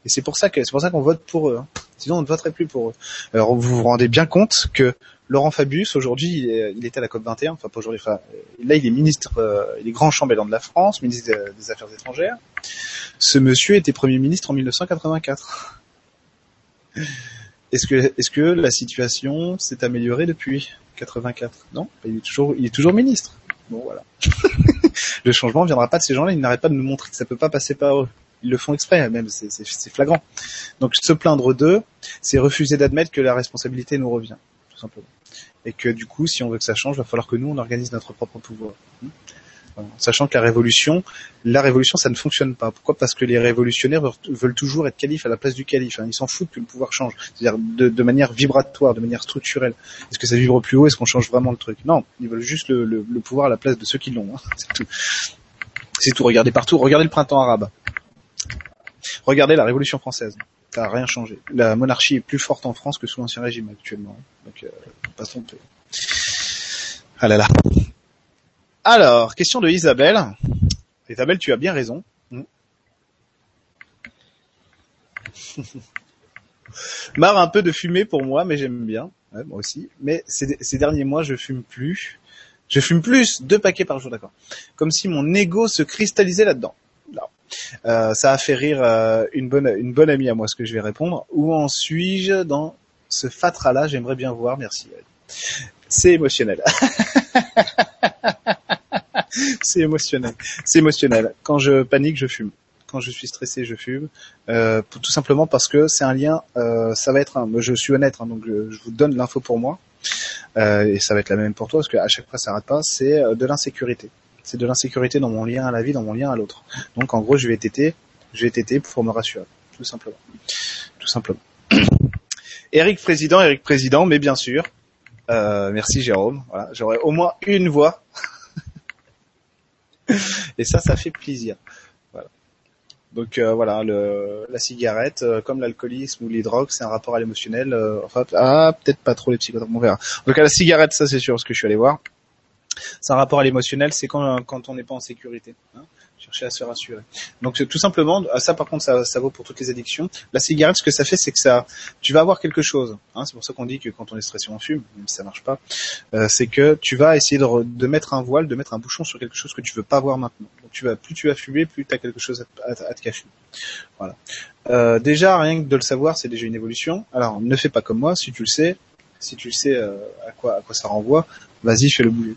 [SPEAKER 1] Et c'est pour ça que c'est pour ça qu'on vote pour eux. Hein. Sinon, on ne voterait plus pour eux. Alors, vous vous rendez bien compte que Laurent Fabius, aujourd'hui, il, est, il était à la COP 21. Enfin, pas aujourd'hui. Enfin, là, il est ministre, euh, il est grand chambellan de la France, ministre des Affaires étrangères. Ce monsieur était premier ministre en 1984. Est-ce que, est-ce que la situation s'est améliorée depuis 84 Non, il est toujours, il est toujours ministre. Bon, voilà. le changement ne viendra pas de ces gens-là. Ils n'arrêtent pas de nous montrer que ça peut pas passer par eux. Ils le font exprès, même, c'est flagrant. Donc, se plaindre d'eux, c'est refuser d'admettre que la responsabilité nous revient, Et que du coup, si on veut que ça change, va falloir que nous, on organise notre propre pouvoir sachant que la révolution, la révolution, ça ne fonctionne pas. Pourquoi? Parce que les révolutionnaires veulent toujours être calife à la place du calife. Hein. Ils s'en foutent que le pouvoir change, c'est-à-dire de, manière vibratoire, de manière structurelle. Est-ce que ça vibre plus haut? Est-ce qu'on change vraiment le truc? Non, ils veulent juste le, pouvoir à la place de ceux qui l'ont. Hein. C'est tout. C'est tout. Regardez partout. Regardez le printemps arabe. Regardez la Révolution française. Ça n'a rien changé. La monarchie est plus forte en France que sous l'ancien régime actuellement. Donc, pas là là. Alors, question de Isabelle. Isabelle, tu as bien raison. Hmm. Marre un peu de fumer pour moi, mais j'aime bien. moi aussi. Mais ces, derniers mois, je fume plus. Je fume plus, deux paquets par jour, d'accord. Comme si mon ego se cristallisait là-dedans. Euh, ça a fait rire euh, une bonne une bonne amie à moi, ce que je vais répondre. Où en suis-je dans ce fatras-là? J'aimerais bien voir, merci. C'est émotionnel. c'est émotionnel. C'est émotionnel. Quand je panique, je fume. Quand je suis stressé, je fume. Euh, tout simplement parce que c'est un lien. Ça va être. Un, je suis honnête, hein, donc je, vous donne l'info pour moi. Et ça va être la même pour toi, parce qu'à chaque fois ça rate pas. C'est de l'insécurité. C'est de l'insécurité dans mon lien à la vie, dans mon lien à l'autre. Donc en gros, je vais téter, je vais téter pour me rassurer, tout simplement, tout simplement. Eric président, Eric président, mais bien sûr. Euh, merci Jérôme. Voilà, j'aurai au moins une voix et ça, ça fait plaisir. Voilà. Donc euh, voilà, le, la cigarette, euh, comme l'alcoolisme ou les drogues, c'est un rapport à l'émotionnel. Euh, enfin, ah, peut-être pas trop les psychotropes, on verra. Donc la cigarette, ça c'est sûr, ce que je suis allé voir. C'est un rapport à l'émotionnel, c'est quand, quand on n'est pas en sécurité. Hein chercher à se rassurer. Donc tout simplement, ah, ça par contre, ça, vaut pour toutes les addictions. La cigarette, ce que ça fait, c'est que ça, tu vas avoir quelque chose. Hein, c'est pour ça qu'on dit que quand on est stressé, on fume, même si ça marche pas. Euh, c'est que tu vas essayer de, mettre un voile, de mettre un bouchon sur quelque chose que tu veux pas voir maintenant. Donc tu vas, plus tu vas fumer, plus tu as quelque chose à, à, te cacher. Voilà. Euh, déjà, rien que de le savoir, c'est déjà une évolution. Alors, ne fais pas comme moi, si tu le sais, si tu le sais euh, à quoi à quoi ça renvoie, vas-y, fais le bouger.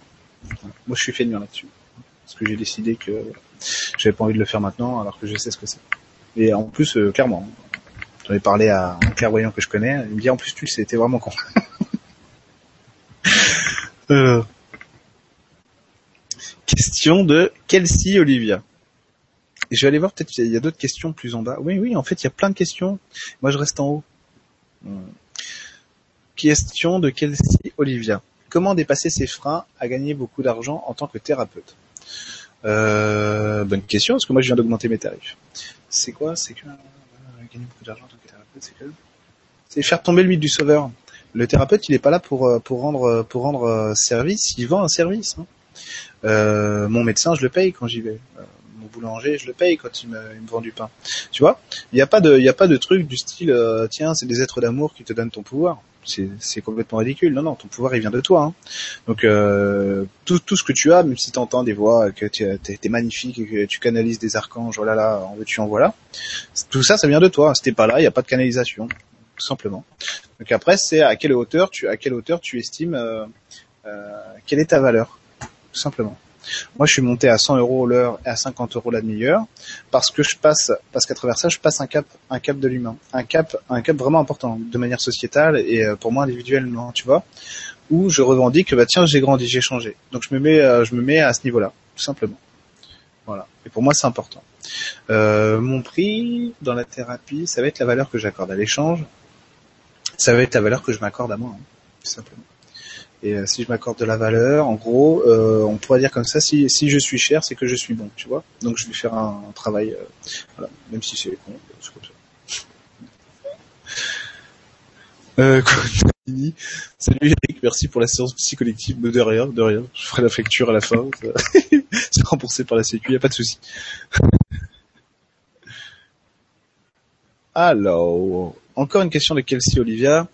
[SPEAKER 1] Moi, je suis feignant là-dessus, parce que j'ai décidé que j'avais pas envie de le faire maintenant alors que je sais ce que c'est. Et en plus, euh, clairement, j'en ai parlé à un clairvoyant que je connais, il me dit en plus tu t'es vraiment con. euh... Question de Kelsey Olivia. Je vais aller voir, peut-être il y a d'autres questions plus en bas. Oui, oui, en fait, il y a plein de questions. Moi, je reste en haut. Hmm. Question de Kelsey Olivia. Comment dépasser ses freins à gagner beaucoup d'argent en tant que thérapeute euh, bonne question, parce que moi je viens d'augmenter mes tarifs. C'est quoi? C'est que euh, gagner beaucoup d'argent en tant que thérapeute, c'est que c'est faire tomber le mythe du sauveur. Le thérapeute, il est pas là pour euh, pour rendre pour rendre service, il vend un service. Hein. Mon médecin, je le paye quand j'y vais. mon boulanger, je le paye quand il me, il vend du pain. Tu vois? Il n'y a pas de il a pas de truc du style tiens, c'est des êtres d'amour qui te donnent ton pouvoir c'est complètement ridicule. Non, non, ton pouvoir il vient de toi. Hein. Donc euh, tout, tout ce que tu as, même si tu entends des voix, que tu es, magnifique, et que tu canalises des archanges, voilà là, en veux-tu en voilà, tout ça, ça vient de toi. Si pas là, il n'y a pas de canalisation, tout simplement. Donc après, c'est à quelle hauteur tu, à quelle hauteur tu estimes, euh, euh, quelle est ta valeur, tout simplement. Moi, je suis monté à 100 euros l'heure et à 50 euros la demi-heure parce que je passe, parce qu'à travers ça, je passe un cap, un cap de l'humain, un cap, un cap vraiment important de manière sociétale et euh, pour moi individuellement, tu vois, où je revendique que bah tiens, j'ai grandi, j'ai changé. Donc je me mets, euh, je me mets à ce niveau-là, tout simplement. Voilà. Et pour moi, c'est important. Euh, mon prix dans la thérapie, ça va être la valeur que j'accorde à l'échange. Ça va être la valeur que je m'accorde à moi, hein, tout simplement. Et euh, si je m'accorde de la valeur, en gros, euh, on pourrait dire comme ça, si, si je suis cher, c'est que je suis bon, tu vois. Donc je vais faire un, travail, euh, voilà, même si c'est con, c'est comme ça. Euh, Salut Eric, merci pour la séance psycholective. De rien, de rien. Je ferai la facture à la fin. c'est remboursé par la sécu, y a pas de souci. Alors, encore une question de Kelsey Olivia.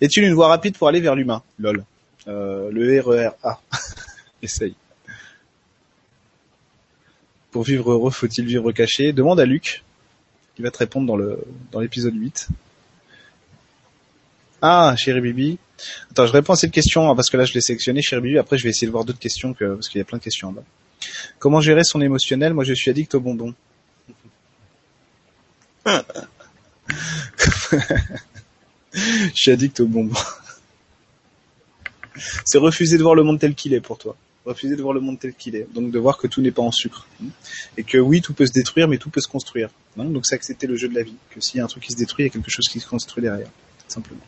[SPEAKER 1] Y a-t-il une voie rapide pour aller vers l'humain? Lol. Euh, le RER A. Essaye. Pour vivre heureux, faut-il vivre caché? Demande à Luc, qui va te répondre dans le dans l'épisode 8. Ah, chérie Bibi. Attends, je réponds à cette question hein, parce que là je l'ai sélectionné, chérie Bibi. Après, je vais essayer de voir d'autres questions que parce qu'il y a plein de questions là. Comment gérer son émotionnel? Moi, je suis addict aux bonbons. je suis addict aux bonbons. C'est refuser de voir le monde tel qu'il est pour toi. Refuser de voir le monde tel qu'il est. Donc de voir que tout n'est pas en sucre. Et que oui, tout peut se détruire, mais tout peut se construire. Donc c'est accepter le jeu de la vie. Que s'il y a un truc qui se détruit, il y a quelque chose qui se construit derrière. Simplement.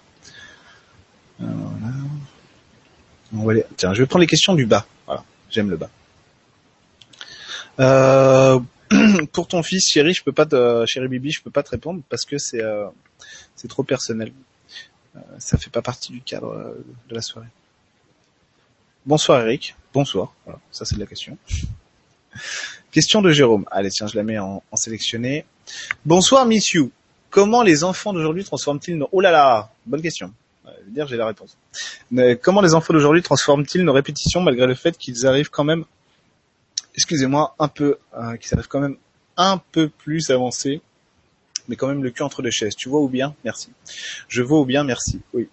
[SPEAKER 1] voilà. Tiens, je vais prendre les questions du bas. Voilà. J'aime le bas. Euh, pour ton fils, chéri, je peux pas te, chéri Bibi, je peux pas te répondre parce que c'est euh, c'est trop personnel. Euh, ça fait pas partie du cadre euh, de la soirée. Bonsoir Eric. Bonsoir. Ça c'est de la question. Question de Jérôme. Allez, tiens, je la mets en, sélectionné. Bonsoir Miss You. Comment les enfants d'aujourd'hui transforment-ils nos... Oh là là Bonne question. Je veux dire, j'ai la réponse. Comment les enfants d'aujourd'hui transforment-ils nos répétitions malgré le fait qu'ils arrivent quand même, excusez-moi, un peu, euh, qu'ils arrivent quand même un peu plus avancés, mais quand même le cul entre deux chaises. Tu vois ou bien? Merci. Je vois ou bien? Merci. Oui.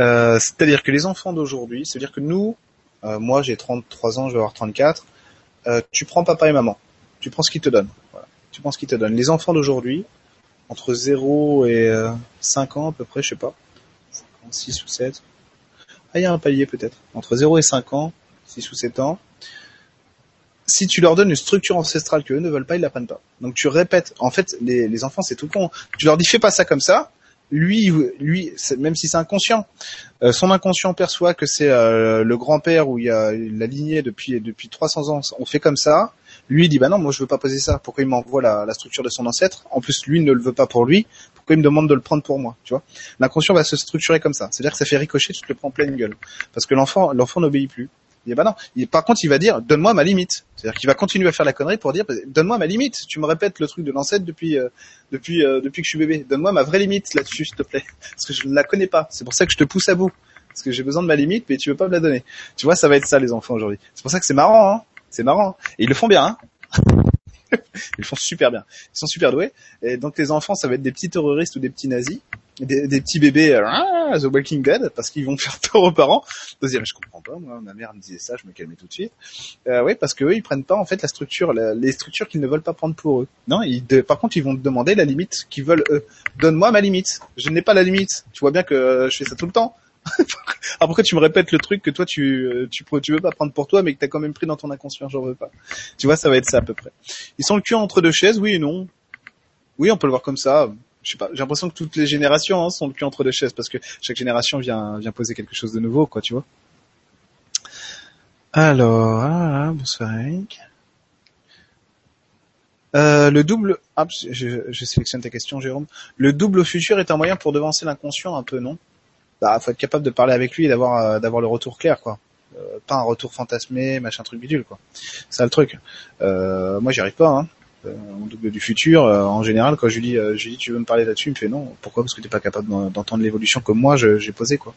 [SPEAKER 1] Euh, c'est-à-dire que les enfants d'aujourd'hui, c'est-à-dire que nous, euh, moi j'ai 33 ans, je vais avoir 34, euh, tu prends papa et maman, tu prends ce qu'ils te donnent. Voilà. Tu prends ce qu'ils te donnent. Les enfants d'aujourd'hui, entre 0 et 5 euh, ans à peu près, je sais pas, 6 ou 7, ah il y a un palier peut-être, entre 0 et 5 ans, 6 ou 7 ans, si tu leur donnes une structure ancestrale qu'eux ne veulent pas, ils l'apprennent pas. Donc tu répètes. En fait, les, les enfants, c'est tout con. Tu leur dis fais pas ça comme ça lui, lui, même si c'est inconscient, euh, son inconscient perçoit que c'est euh, le grand-père où il y a la lignée depuis depuis 300 ans, on fait comme ça. Lui dit bah non, moi je veux pas poser ça. Pourquoi il m'envoie la, la, structure de son ancêtre? En plus, lui ne le veut pas pour lui. Pourquoi il me demande de le prendre pour moi? Tu vois? L'inconscient va se structurer comme ça. C'est-à-dire que ça fait ricocher, tu te le prends en pleine gueule. Parce que l'enfant, l'enfant n'obéit plus. Il bah non. par contre, il va dire donne-moi ma limite. C'est-à-dire qu'il va continuer à faire la connerie pour dire donne-moi ma limite. Tu me répètes le truc de l'ancêtre depuis euh, depuis euh, depuis que je suis bébé. Donne-moi ma vraie limite là-dessus, s'il te plaît, parce que je ne la connais pas. C'est pour ça que je te pousse à bout, parce que j'ai besoin de ma limite, mais tu veux pas me la donner. Tu vois, ça va être ça les enfants aujourd'hui. C'est pour ça que c'est marrant, hein c'est marrant. Et ils le font bien, hein ils le font super bien. Ils sont super doués. Et donc les enfants, ça va être des petits terroristes ou des petits nazis des, petits bébés euh, The Walking Dead parce qu'ils vont faire peur aux parents. Deuxième, je comprends pas, moi, ma mère me disait ça, je me calmais tout de suite. Euh, oui, parce que eux, ils prennent pas en fait la structure, les structures qu'ils ne veulent pas prendre pour eux. Non, ils, par contre, ils vont te demander la limite qu'ils veulent eux. Donne-moi ma limite. Je n'ai pas la limite. Tu vois bien que je fais ça tout le temps. Après, tu me répètes le truc que toi tu euh, tu tu veux pas prendre pour toi, mais que t'as quand même pris dans ton inconscient. J'en veux pas. Tu vois, ça va être ça à peu près. Ils sont le cul entre deux chaises, oui et non. Oui, on peut le voir comme ça je sais pas, j'ai l'impression que toutes les générations hein, sont le cul entre deux chaises parce que chaque génération vient vient poser quelque chose de nouveau, quoi, tu vois. Alors, ah, bonsoir Eric. Euh, le double, ah, je, je, sélectionne ta question, Jérôme. Le double futur est un moyen pour devancer l'inconscient un peu, non? Bah, faut être capable de parler avec lui et d'avoir euh, d'avoir le retour clair, quoi. Euh, pas un retour fantasmé, machin truc bidule, quoi. C'est ça le truc. Euh, moi, j'y arrive pas, hein. Euh, en double du futur, euh, en général, quand je lui dis, euh, je lui dis, tu veux me parler là-dessus, il me fait non. Pourquoi? Parce que t'es pas capable d'entendre l'évolution comme moi, j'ai posé quoi.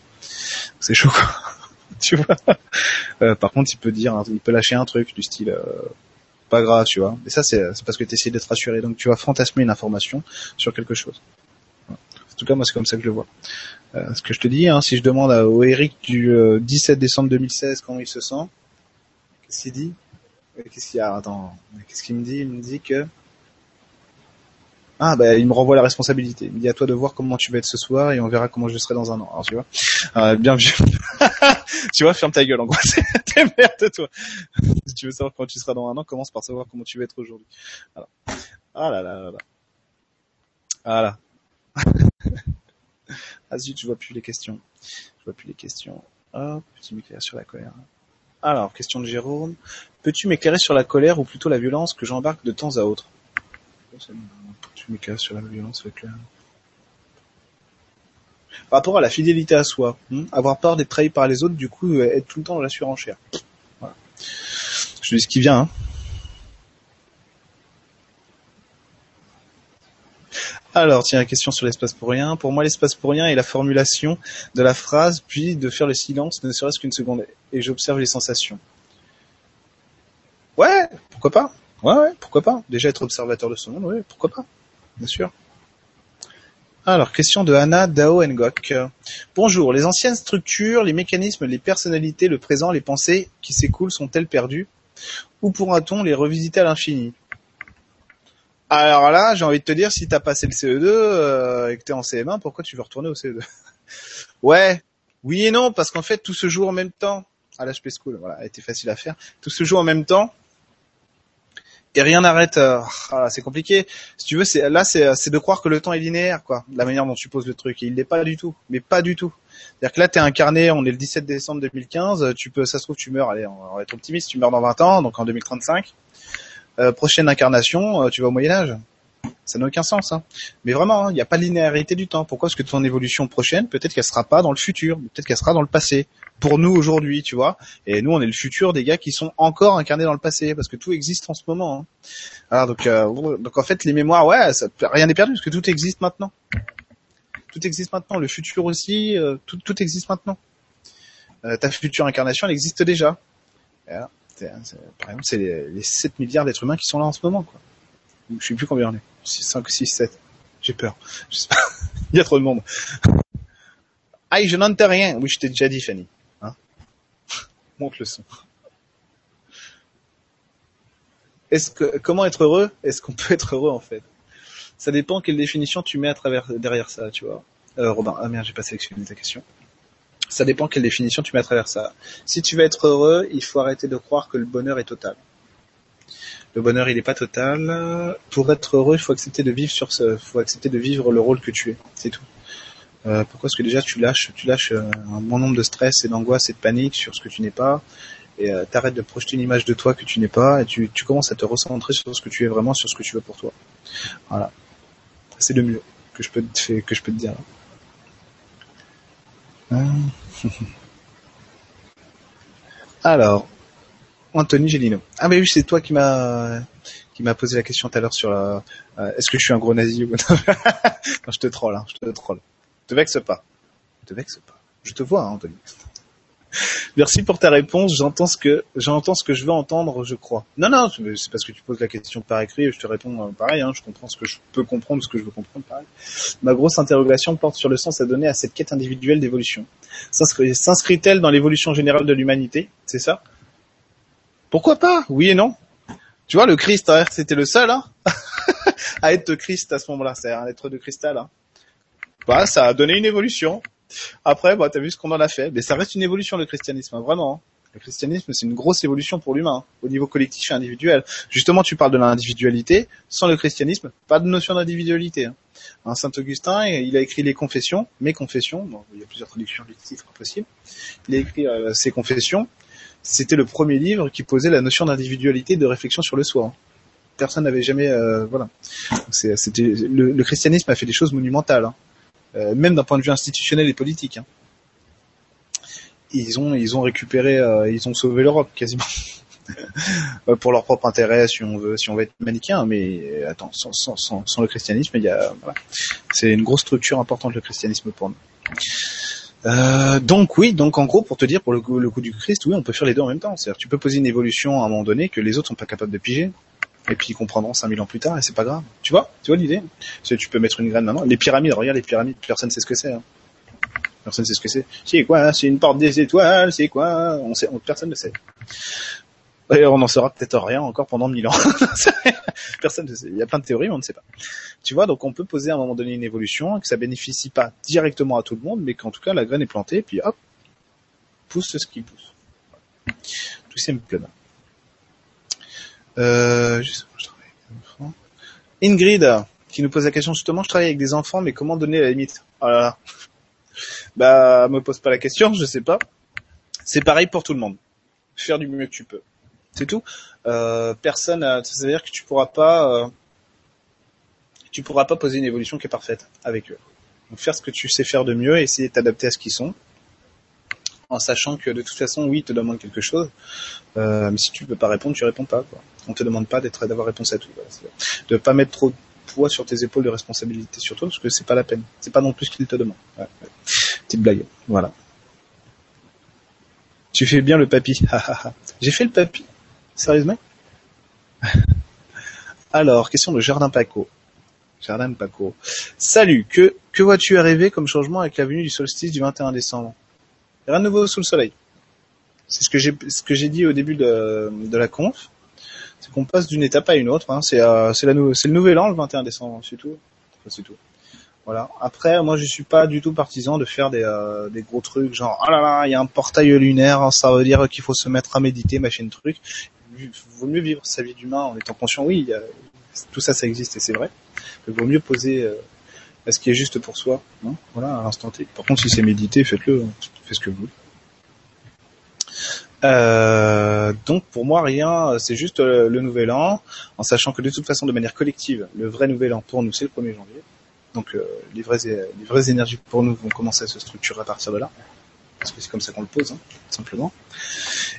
[SPEAKER 1] C'est chaud quoi. tu vois? par contre, il peut dire, il peut lâcher un truc du style, pas grave, tu vois. Et ça, c'est parce que tu essaies d'être rassuré. Donc, tu vas fantasmer une information sur quelque chose. En tout cas, moi, c'est comme ça que je le vois. ce que je te dis, hein, si je demande à, au Eric du 17 décembre 2016 comment il se sent, qu'est-ce qu'il dit? Qu'est-ce qu'il y a? Attends, qu'est-ce qu'il me dit? Il me dit que ah bah il me renvoie la responsabilité. Il me dit à toi de voir comment tu vas être ce soir et on verra comment je serai dans un an. Alors tu vois, euh, bien vu. tu vois, ferme ta gueule en gros. T'es merde toi. si tu veux savoir comment tu seras dans un an, commence par savoir comment tu vas être aujourd'hui. Voilà. Ah là là là là. Voilà. ah zut, je vois plus les questions. Je vois plus les questions. Hop, peux-tu m'éclairer sur la colère Alors, question de Jérôme. Peux-tu m'éclairer sur la colère ou plutôt la violence que j'embarque de temps à autre? Peux-tu m'éclairer sur la violence avec la... Par rapport à la fidélité à soi, hein, avoir peur d'être trahi par les autres, du coup, euh, être tout le temps dans la surenchère. Je dis ce qui vient. Hein. Alors, tiens, question sur l'espace pour rien. Pour moi, l'espace pour rien est la formulation de la phrase, puis de faire le silence, ne serait-ce qu'une seconde, et j'observe les sensations. Ouais, pourquoi pas? Ouais, pourquoi pas? Déjà être observateur de ce monde, ouais, pourquoi pas? Bien sûr. Alors, question de Anna Dao Ngok. Bonjour, les anciennes structures, les mécanismes, les personnalités, le présent, les pensées qui s'écoulent sont-elles perdues? Ou pourra-t-on les revisiter à l'infini? Alors là, j'ai envie de te dire, si t'as passé le CE2 euh, et que t'es en CM1, pourquoi tu veux retourner au CE2 Ouais, oui et non, parce qu'en fait, tout se joue en même temps. À l'HP School, voilà, a été facile à faire. Tout se joue en même temps et rien n'arrête. Euh, ah, c'est compliqué. Si tu veux, c'est là, c'est de croire que le temps est linéaire, quoi. La manière dont tu poses le truc, il n'est pas du tout, mais pas du tout. C'est-à-dire que là, t'es incarné. On est le 17 décembre 2015. Tu peux, ça se trouve, tu meurs. Allez, on va être optimiste. Tu meurs dans 20 ans, donc en 2035. Euh, prochaine incarnation, euh, tu vas au Moyen Âge. Ça n'a aucun sens. Hein. Mais vraiment, hein, il n'y a pas de linéarité du temps. Pourquoi Parce que ton évolution prochaine, peut-être qu'elle sera pas dans le futur, peut-être qu'elle sera dans le passé? Pour nous aujourd'hui, tu vois. Et nous, on est le futur des gars qui sont encore incarnés dans le passé, parce que tout existe en ce moment. Hein. Alors donc, euh, donc en fait, les mémoires, ouais, rien n'est perdu, parce que tout existe maintenant. Tout existe maintenant. Le futur aussi, tout, tout existe maintenant. ta future incarnation, elle existe déjà. Par exemple, c'est les, 7 milliards d'êtres humains qui sont là en ce moment, quoi. Je sais plus combien on est. 5, 6, 7. J'ai peur. Il y a trop de monde. Aïe, je n'entends rien. Oui, je t'ai déjà dit, Fanny. Hein Monte le son. Comment être heureux? Est-ce qu'on peut être heureux, en fait? Ça dépend quelle définition tu mets à travers, derrière ça, tu vois. Euh, Robin, ah merde, j'ai pas sélectionné ta question ça dépend quelle définition tu mets à travers ça. Si tu veux être heureux, il faut arrêter de croire que le bonheur est total. Le bonheur, il n'est pas total. Pour être heureux, il faut accepter de vivre sur ce, faut accepter de vivre le rôle que tu es. C'est tout. Euh, pourquoi? Parce que déjà tu lâches, tu lâches euh, un bon nombre de stress et d'angoisse et de panique sur ce que tu n'es pas, et euh, t'arrêtes de projeter une image de toi que tu n'es pas, et tu, tu commences à te recentrer sur ce que tu es vraiment, sur ce que tu veux pour toi. Voilà. C'est le mieux que je peux te, que je peux te dire. Alors, Anthony Gélino. Ah mais oui, c'est toi qui m'a qui m'a posé la question tout à l'heure sur euh, est-ce que je suis un gros nazi ou non je te troll, hein, je te troll. Te vexe pas. Te vexe pas. Je te vois, hein, Anthony. Merci pour ta réponse. J'entends ce que j'entends ce que je veux entendre, je crois. Non, non, c'est parce que tu poses la question par écrit. Je te réponds euh, pareil. Hein, je comprends ce que je peux comprendre, ce que je veux comprendre. Pareil. Ma grosse interrogation porte sur le sens à donner à cette quête individuelle d'évolution. S'inscrit-elle dans l'évolution générale de l'humanité? C'est ça? Pourquoi pas? Oui et non. Tu vois, le Christ, hein, c'était le seul hein à être Christ à ce moment-là. C'est un être de cristal. Hein. Bah, ça a donné une évolution. Après, bah, t'as vu ce qu'on en a fait. Mais ça reste une évolution, le christianisme, hein, vraiment. Hein. Le christianisme, c'est une grosse évolution pour l'humain, hein, au niveau collectif et individuel. Justement, tu parles de l'individualité. Sans le christianisme, pas de notion d'individualité. Saint Augustin, il a écrit les confessions, mes confessions. Bon, il y a plusieurs traductions du titre possible. Il a écrit euh, ses confessions. C'était le premier livre qui posait la notion d'individualité, de réflexion sur le soi. Personne n'avait jamais, euh, voilà. Le, christianisme a fait des choses monumentales. Euh, même d'un point de vue institutionnel et politique. Hein. Ils ont ils ont récupéré, euh, ils ont sauvé l'Europe quasiment. Euh, pour leur propre intérêt, si on veut, si on veut être manichéen, mais attends, sans, sans, sans, le christianisme, il y a, voilà. c'est une grosse structure importante le christianisme pour nous. Donc oui, donc en gros pour te dire pour le coup, le coup du Christ, oui, on peut faire les deux en même temps. C'est-à-dire tu peux poser une évolution à un moment donné que les autres sont pas capables de piger et puis ils comprendront 5000 ans plus tard et c'est pas grave. Tu vois Tu vois l'idée tu peux mettre une graine maintenant. Les pyramides, regarde les pyramides, personne sait ce que c'est. Hein. Personne sait ce que c'est. C'est quoi C'est une porte des étoiles C'est quoi? On sait, personne ne sait. Et on en saura peut-être rien encore pendant 1000 ans. personne ne sait. Il y a plein de théories, mais on ne sait pas. Tu vois, donc on peut poser à un moment donné une évolution, que ça bénéficie pas directement à tout le monde, mais qu'en tout cas la graine est plantée, puis hop, pousse ce qui pousse. Tout simplement. Euh, Ingrid, qui nous pose la question justement, je travaille avec des enfants, mais comment donner la limite? Oh là là. Bah, me pose pas la question, je sais pas. C'est pareil pour tout le monde. Faire du mieux que tu peux. C'est tout. Euh, personne, ça veut dire que tu pourras pas, euh, tu pourras pas poser une évolution qui est parfaite avec eux. Donc faire ce que tu sais faire de mieux, et essayer de t'adapter à ce qu'ils sont, en sachant que de toute façon, oui, ils te demandent quelque chose, euh, mais si tu peux pas répondre, tu réponds pas. Quoi. On te demande pas d'être d'avoir réponse à tout. Voilà. De pas mettre trop de poids sur tes épaules de responsabilité sur toi, parce que c'est pas la peine. C'est pas non plus ce qu'ils te ouais. Petite blague. Voilà. Tu fais bien le papy. J'ai fait le papy? Sérieusement? Alors, question de Jardin Paco. Jardin Paco. Salut, que, que vois-tu arriver comme changement avec la venue du solstice du 21 décembre? Rien de nouveau sous le soleil. C'est ce que j'ai ce que j'ai dit au début de, de la conf. C'est qu'on passe d'une étape à une autre. Hein. C'est euh, c'est le nouvel an le 21 décembre, c'est tout. C'est tout. Voilà. Après, moi, je suis pas du tout partisan de faire des, euh, des gros trucs genre oh là là, il y a un portail lunaire, ça veut dire qu'il faut se mettre à méditer, machin truc. Vaut mieux vivre sa vie d'humain en étant conscient. Oui, tout ça, ça existe et c'est vrai. Il vaut mieux poser euh, ce qui est juste pour soi. Hein voilà, à l'instant T. Par contre, si c'est méditer, faites-le. Faites ce que vous voulez. Euh, donc pour moi rien, c'est juste le, le, nouvel an, en sachant que de toute façon de manière collective, le vrai nouvel an pour nous c'est le 1er janvier. Donc euh, les, vraies, les vraies énergies pour nous vont commencer à se structurer à partir de là, parce que c'est comme ça qu'on le pose, hein, simplement.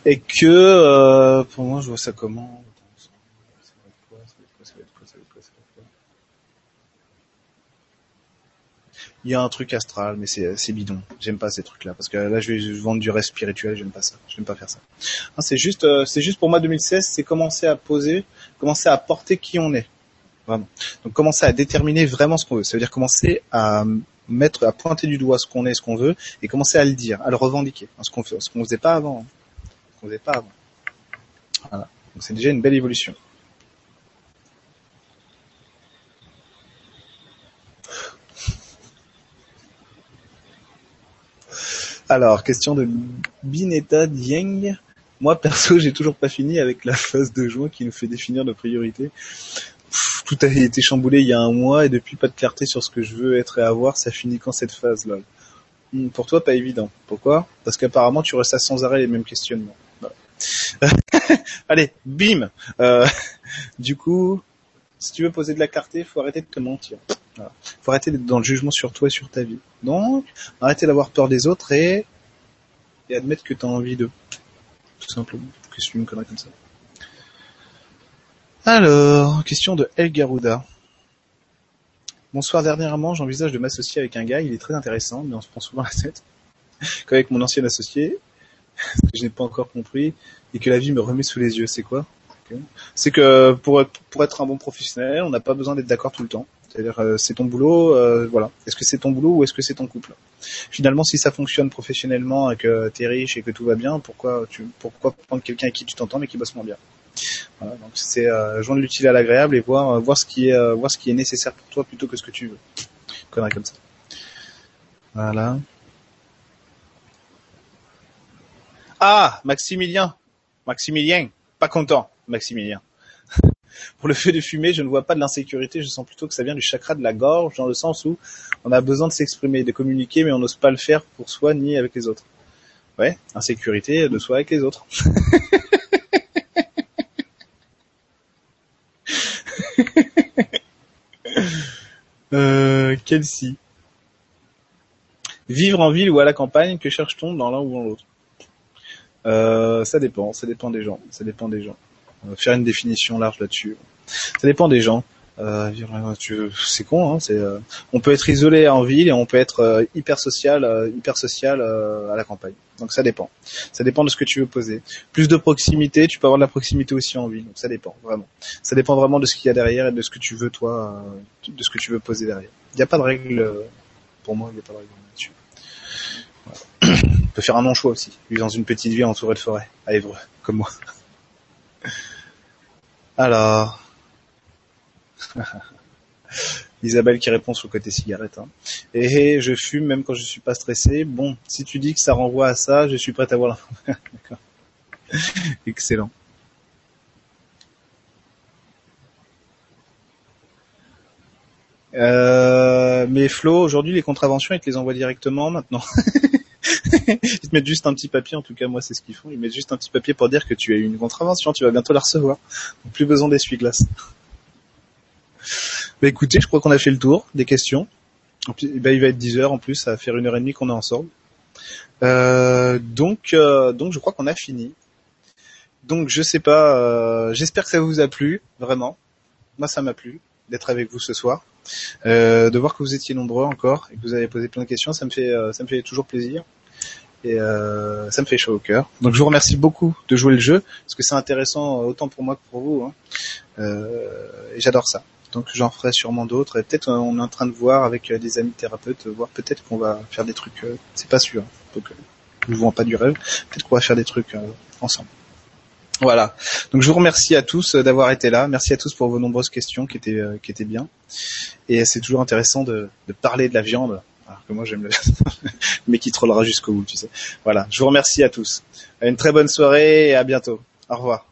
[SPEAKER 1] Et que euh, pour moi je vois ça comment? Il y a un truc astral, mais c'est, bidon. J'aime pas ces trucs-là, parce que là, je vais vendre du rêve spirituel, j'aime pas ça. J'aime pas faire ça. Non, c'est juste, euh, c'est juste pour moi 2016, c'est commencer à poser, commencer à porter qui on est. Vraiment. Donc commencer à déterminer vraiment ce qu'on veut. Ça veut dire commencer à mettre, à pointer du doigt ce qu'on est, ce qu'on veut, et commencer à le dire, à le revendiquer. Ce qu'on ce qu'on faisait pas avant. Hein. Ce qu'on faisait pas avant. Voilà. Donc c'est déjà une belle évolution. Alors, question de Bineta Dieng. Moi, perso, j'ai toujours pas fini avec la phase de juin qui nous fait définir nos priorités. tout a été chamboulé il y a un mois et depuis pas de clarté sur ce que je veux être et avoir, ça finit quand cette phase-là hmm, Pour toi, pas évident. Pourquoi? Parce qu'apparemment, tu restes sans arrêt les mêmes questionnements. Allez, bim euh, Du coup, si tu veux poser de la clarté, faut arrêter de te mentir. Voilà. Faut arrêter d'être dans le jugement sur toi et sur ta vie. Donc, arrêter d'avoir peur des autres et, et admettre que tu as envie d'eux. Tout simplement. Que c'est une connerie comme ça. Alors, question de El Garuda. Bonsoir, dernièrement, j'envisage de m'associer avec un gars, il est très intéressant, mais on se prend souvent la tête. Qu'avec mon ancien associé, ce que je n'ai pas encore compris, et que la vie me remet sous les yeux, c'est quoi? C'est que pour pour être un bon professionnel, on n'a pas besoin d'être d'accord tout le temps. C'est-à-dire, euh, c'est ton boulot, euh, voilà. Est-ce que c'est ton boulot ou est-ce que c'est ton couple? Finalement, si ça fonctionne professionnellement et que tu es riche et que tout va bien, pourquoi tu, pourquoi prendre quelqu'un avec qui tu t'entends mais qui bosse moins bien? Voilà, donc c'est euh, joindre l'utile à l'agréable et voir euh, voir ce qui est euh, voir ce qui est nécessaire pour toi plutôt que ce que tu veux. Comme ça. Voilà. Ah, Maximilien. Maximilien, pas content, Maximilien. Pour le fait de fumer, je ne vois pas de l'insécurité, je sens plutôt que ça vient du chakra de la gorge, dans le sens où on a besoin de s'exprimer, de communiquer, mais on n'ose pas le faire pour soi ni avec les autres. Ouais, insécurité de soi avec les autres. euh, Kelsey. Vivre en ville ou à la campagne, que cherche-t-on dans l'un ou dans l'autre? Euh, Ça dépend, ça dépend des gens, ça dépend des gens. Euh, faire une définition large là-dessus. Ça dépend des gens. Euh, c'est con, hein, c'est, euh, on peut être isolé en ville et on peut être euh, hyper social, euh, hyper social à la campagne. Donc ça dépend. Ça dépend de ce que tu veux poser. Plus de proximité, tu peux avoir de la proximité aussi en ville. Donc ça dépend vraiment. Ça dépend vraiment de ce qu'il y a derrière et de ce que tu veux toi, de ce que tu veux poser derrière. Il n'y a pas de règle pour moi. Il n'y a pas de règle là-dessus. Voilà. on peut faire un non choix aussi. Vivre dans une petite ville entourée de forêt, à Évreux, comme moi. Alors. Isabelle qui répond sur le côté cigarette. Hein. Et je fume même quand je suis pas stressé. Bon, si tu dis que ça renvoie à ça, je suis prêt à voir la. D'accord. Excellent. Euh, mais Flo, aujourd'hui, les contraventions, ils te les envoient directement maintenant. ils te mettent juste un petit papier, en tout cas moi c'est ce qu'ils font, ils mettent juste un petit papier pour dire que tu as eu une contravention, tu vas bientôt la recevoir. Plus besoin d'essuie-glace. Bah écoutez, je crois qu'on a fait le tour des questions. Bah, il va être 10 heures en plus, ça va faire une heure et demie qu'on est ensemble. Euh, donc, euh, donc je crois qu'on a fini. Donc je sais pas, euh, j'espère que ça vous a plu, vraiment. Moi ça m'a plu d'être avec vous ce soir, euh, de voir que vous étiez nombreux encore et que vous avez posé plein de questions, ça me fait, euh, ça me fait toujours plaisir et euh, ça me fait chaud au cœur. Donc je vous remercie beaucoup de jouer le jeu parce que c'est intéressant autant pour moi que pour vous hein. et j'adore ça. Donc j'en ferai sûrement d'autres et peut-être on est en train de voir avec des amis thérapeutes, voir peut-être qu'on va faire des trucs, c'est pas sûr, donc ne vous pas du rêve, peut-être qu'on va faire des trucs ensemble. Voilà. Donc je vous remercie à tous d'avoir été là. Merci à tous pour vos nombreuses questions qui étaient euh, qui étaient bien. Et c'est toujours intéressant de, de, parler de la viande. Que moi j'aime le mais qui trollera jusqu'au bout, tu sais. Voilà. Je vous remercie à tous. Une très bonne soirée et à bientôt. Au revoir.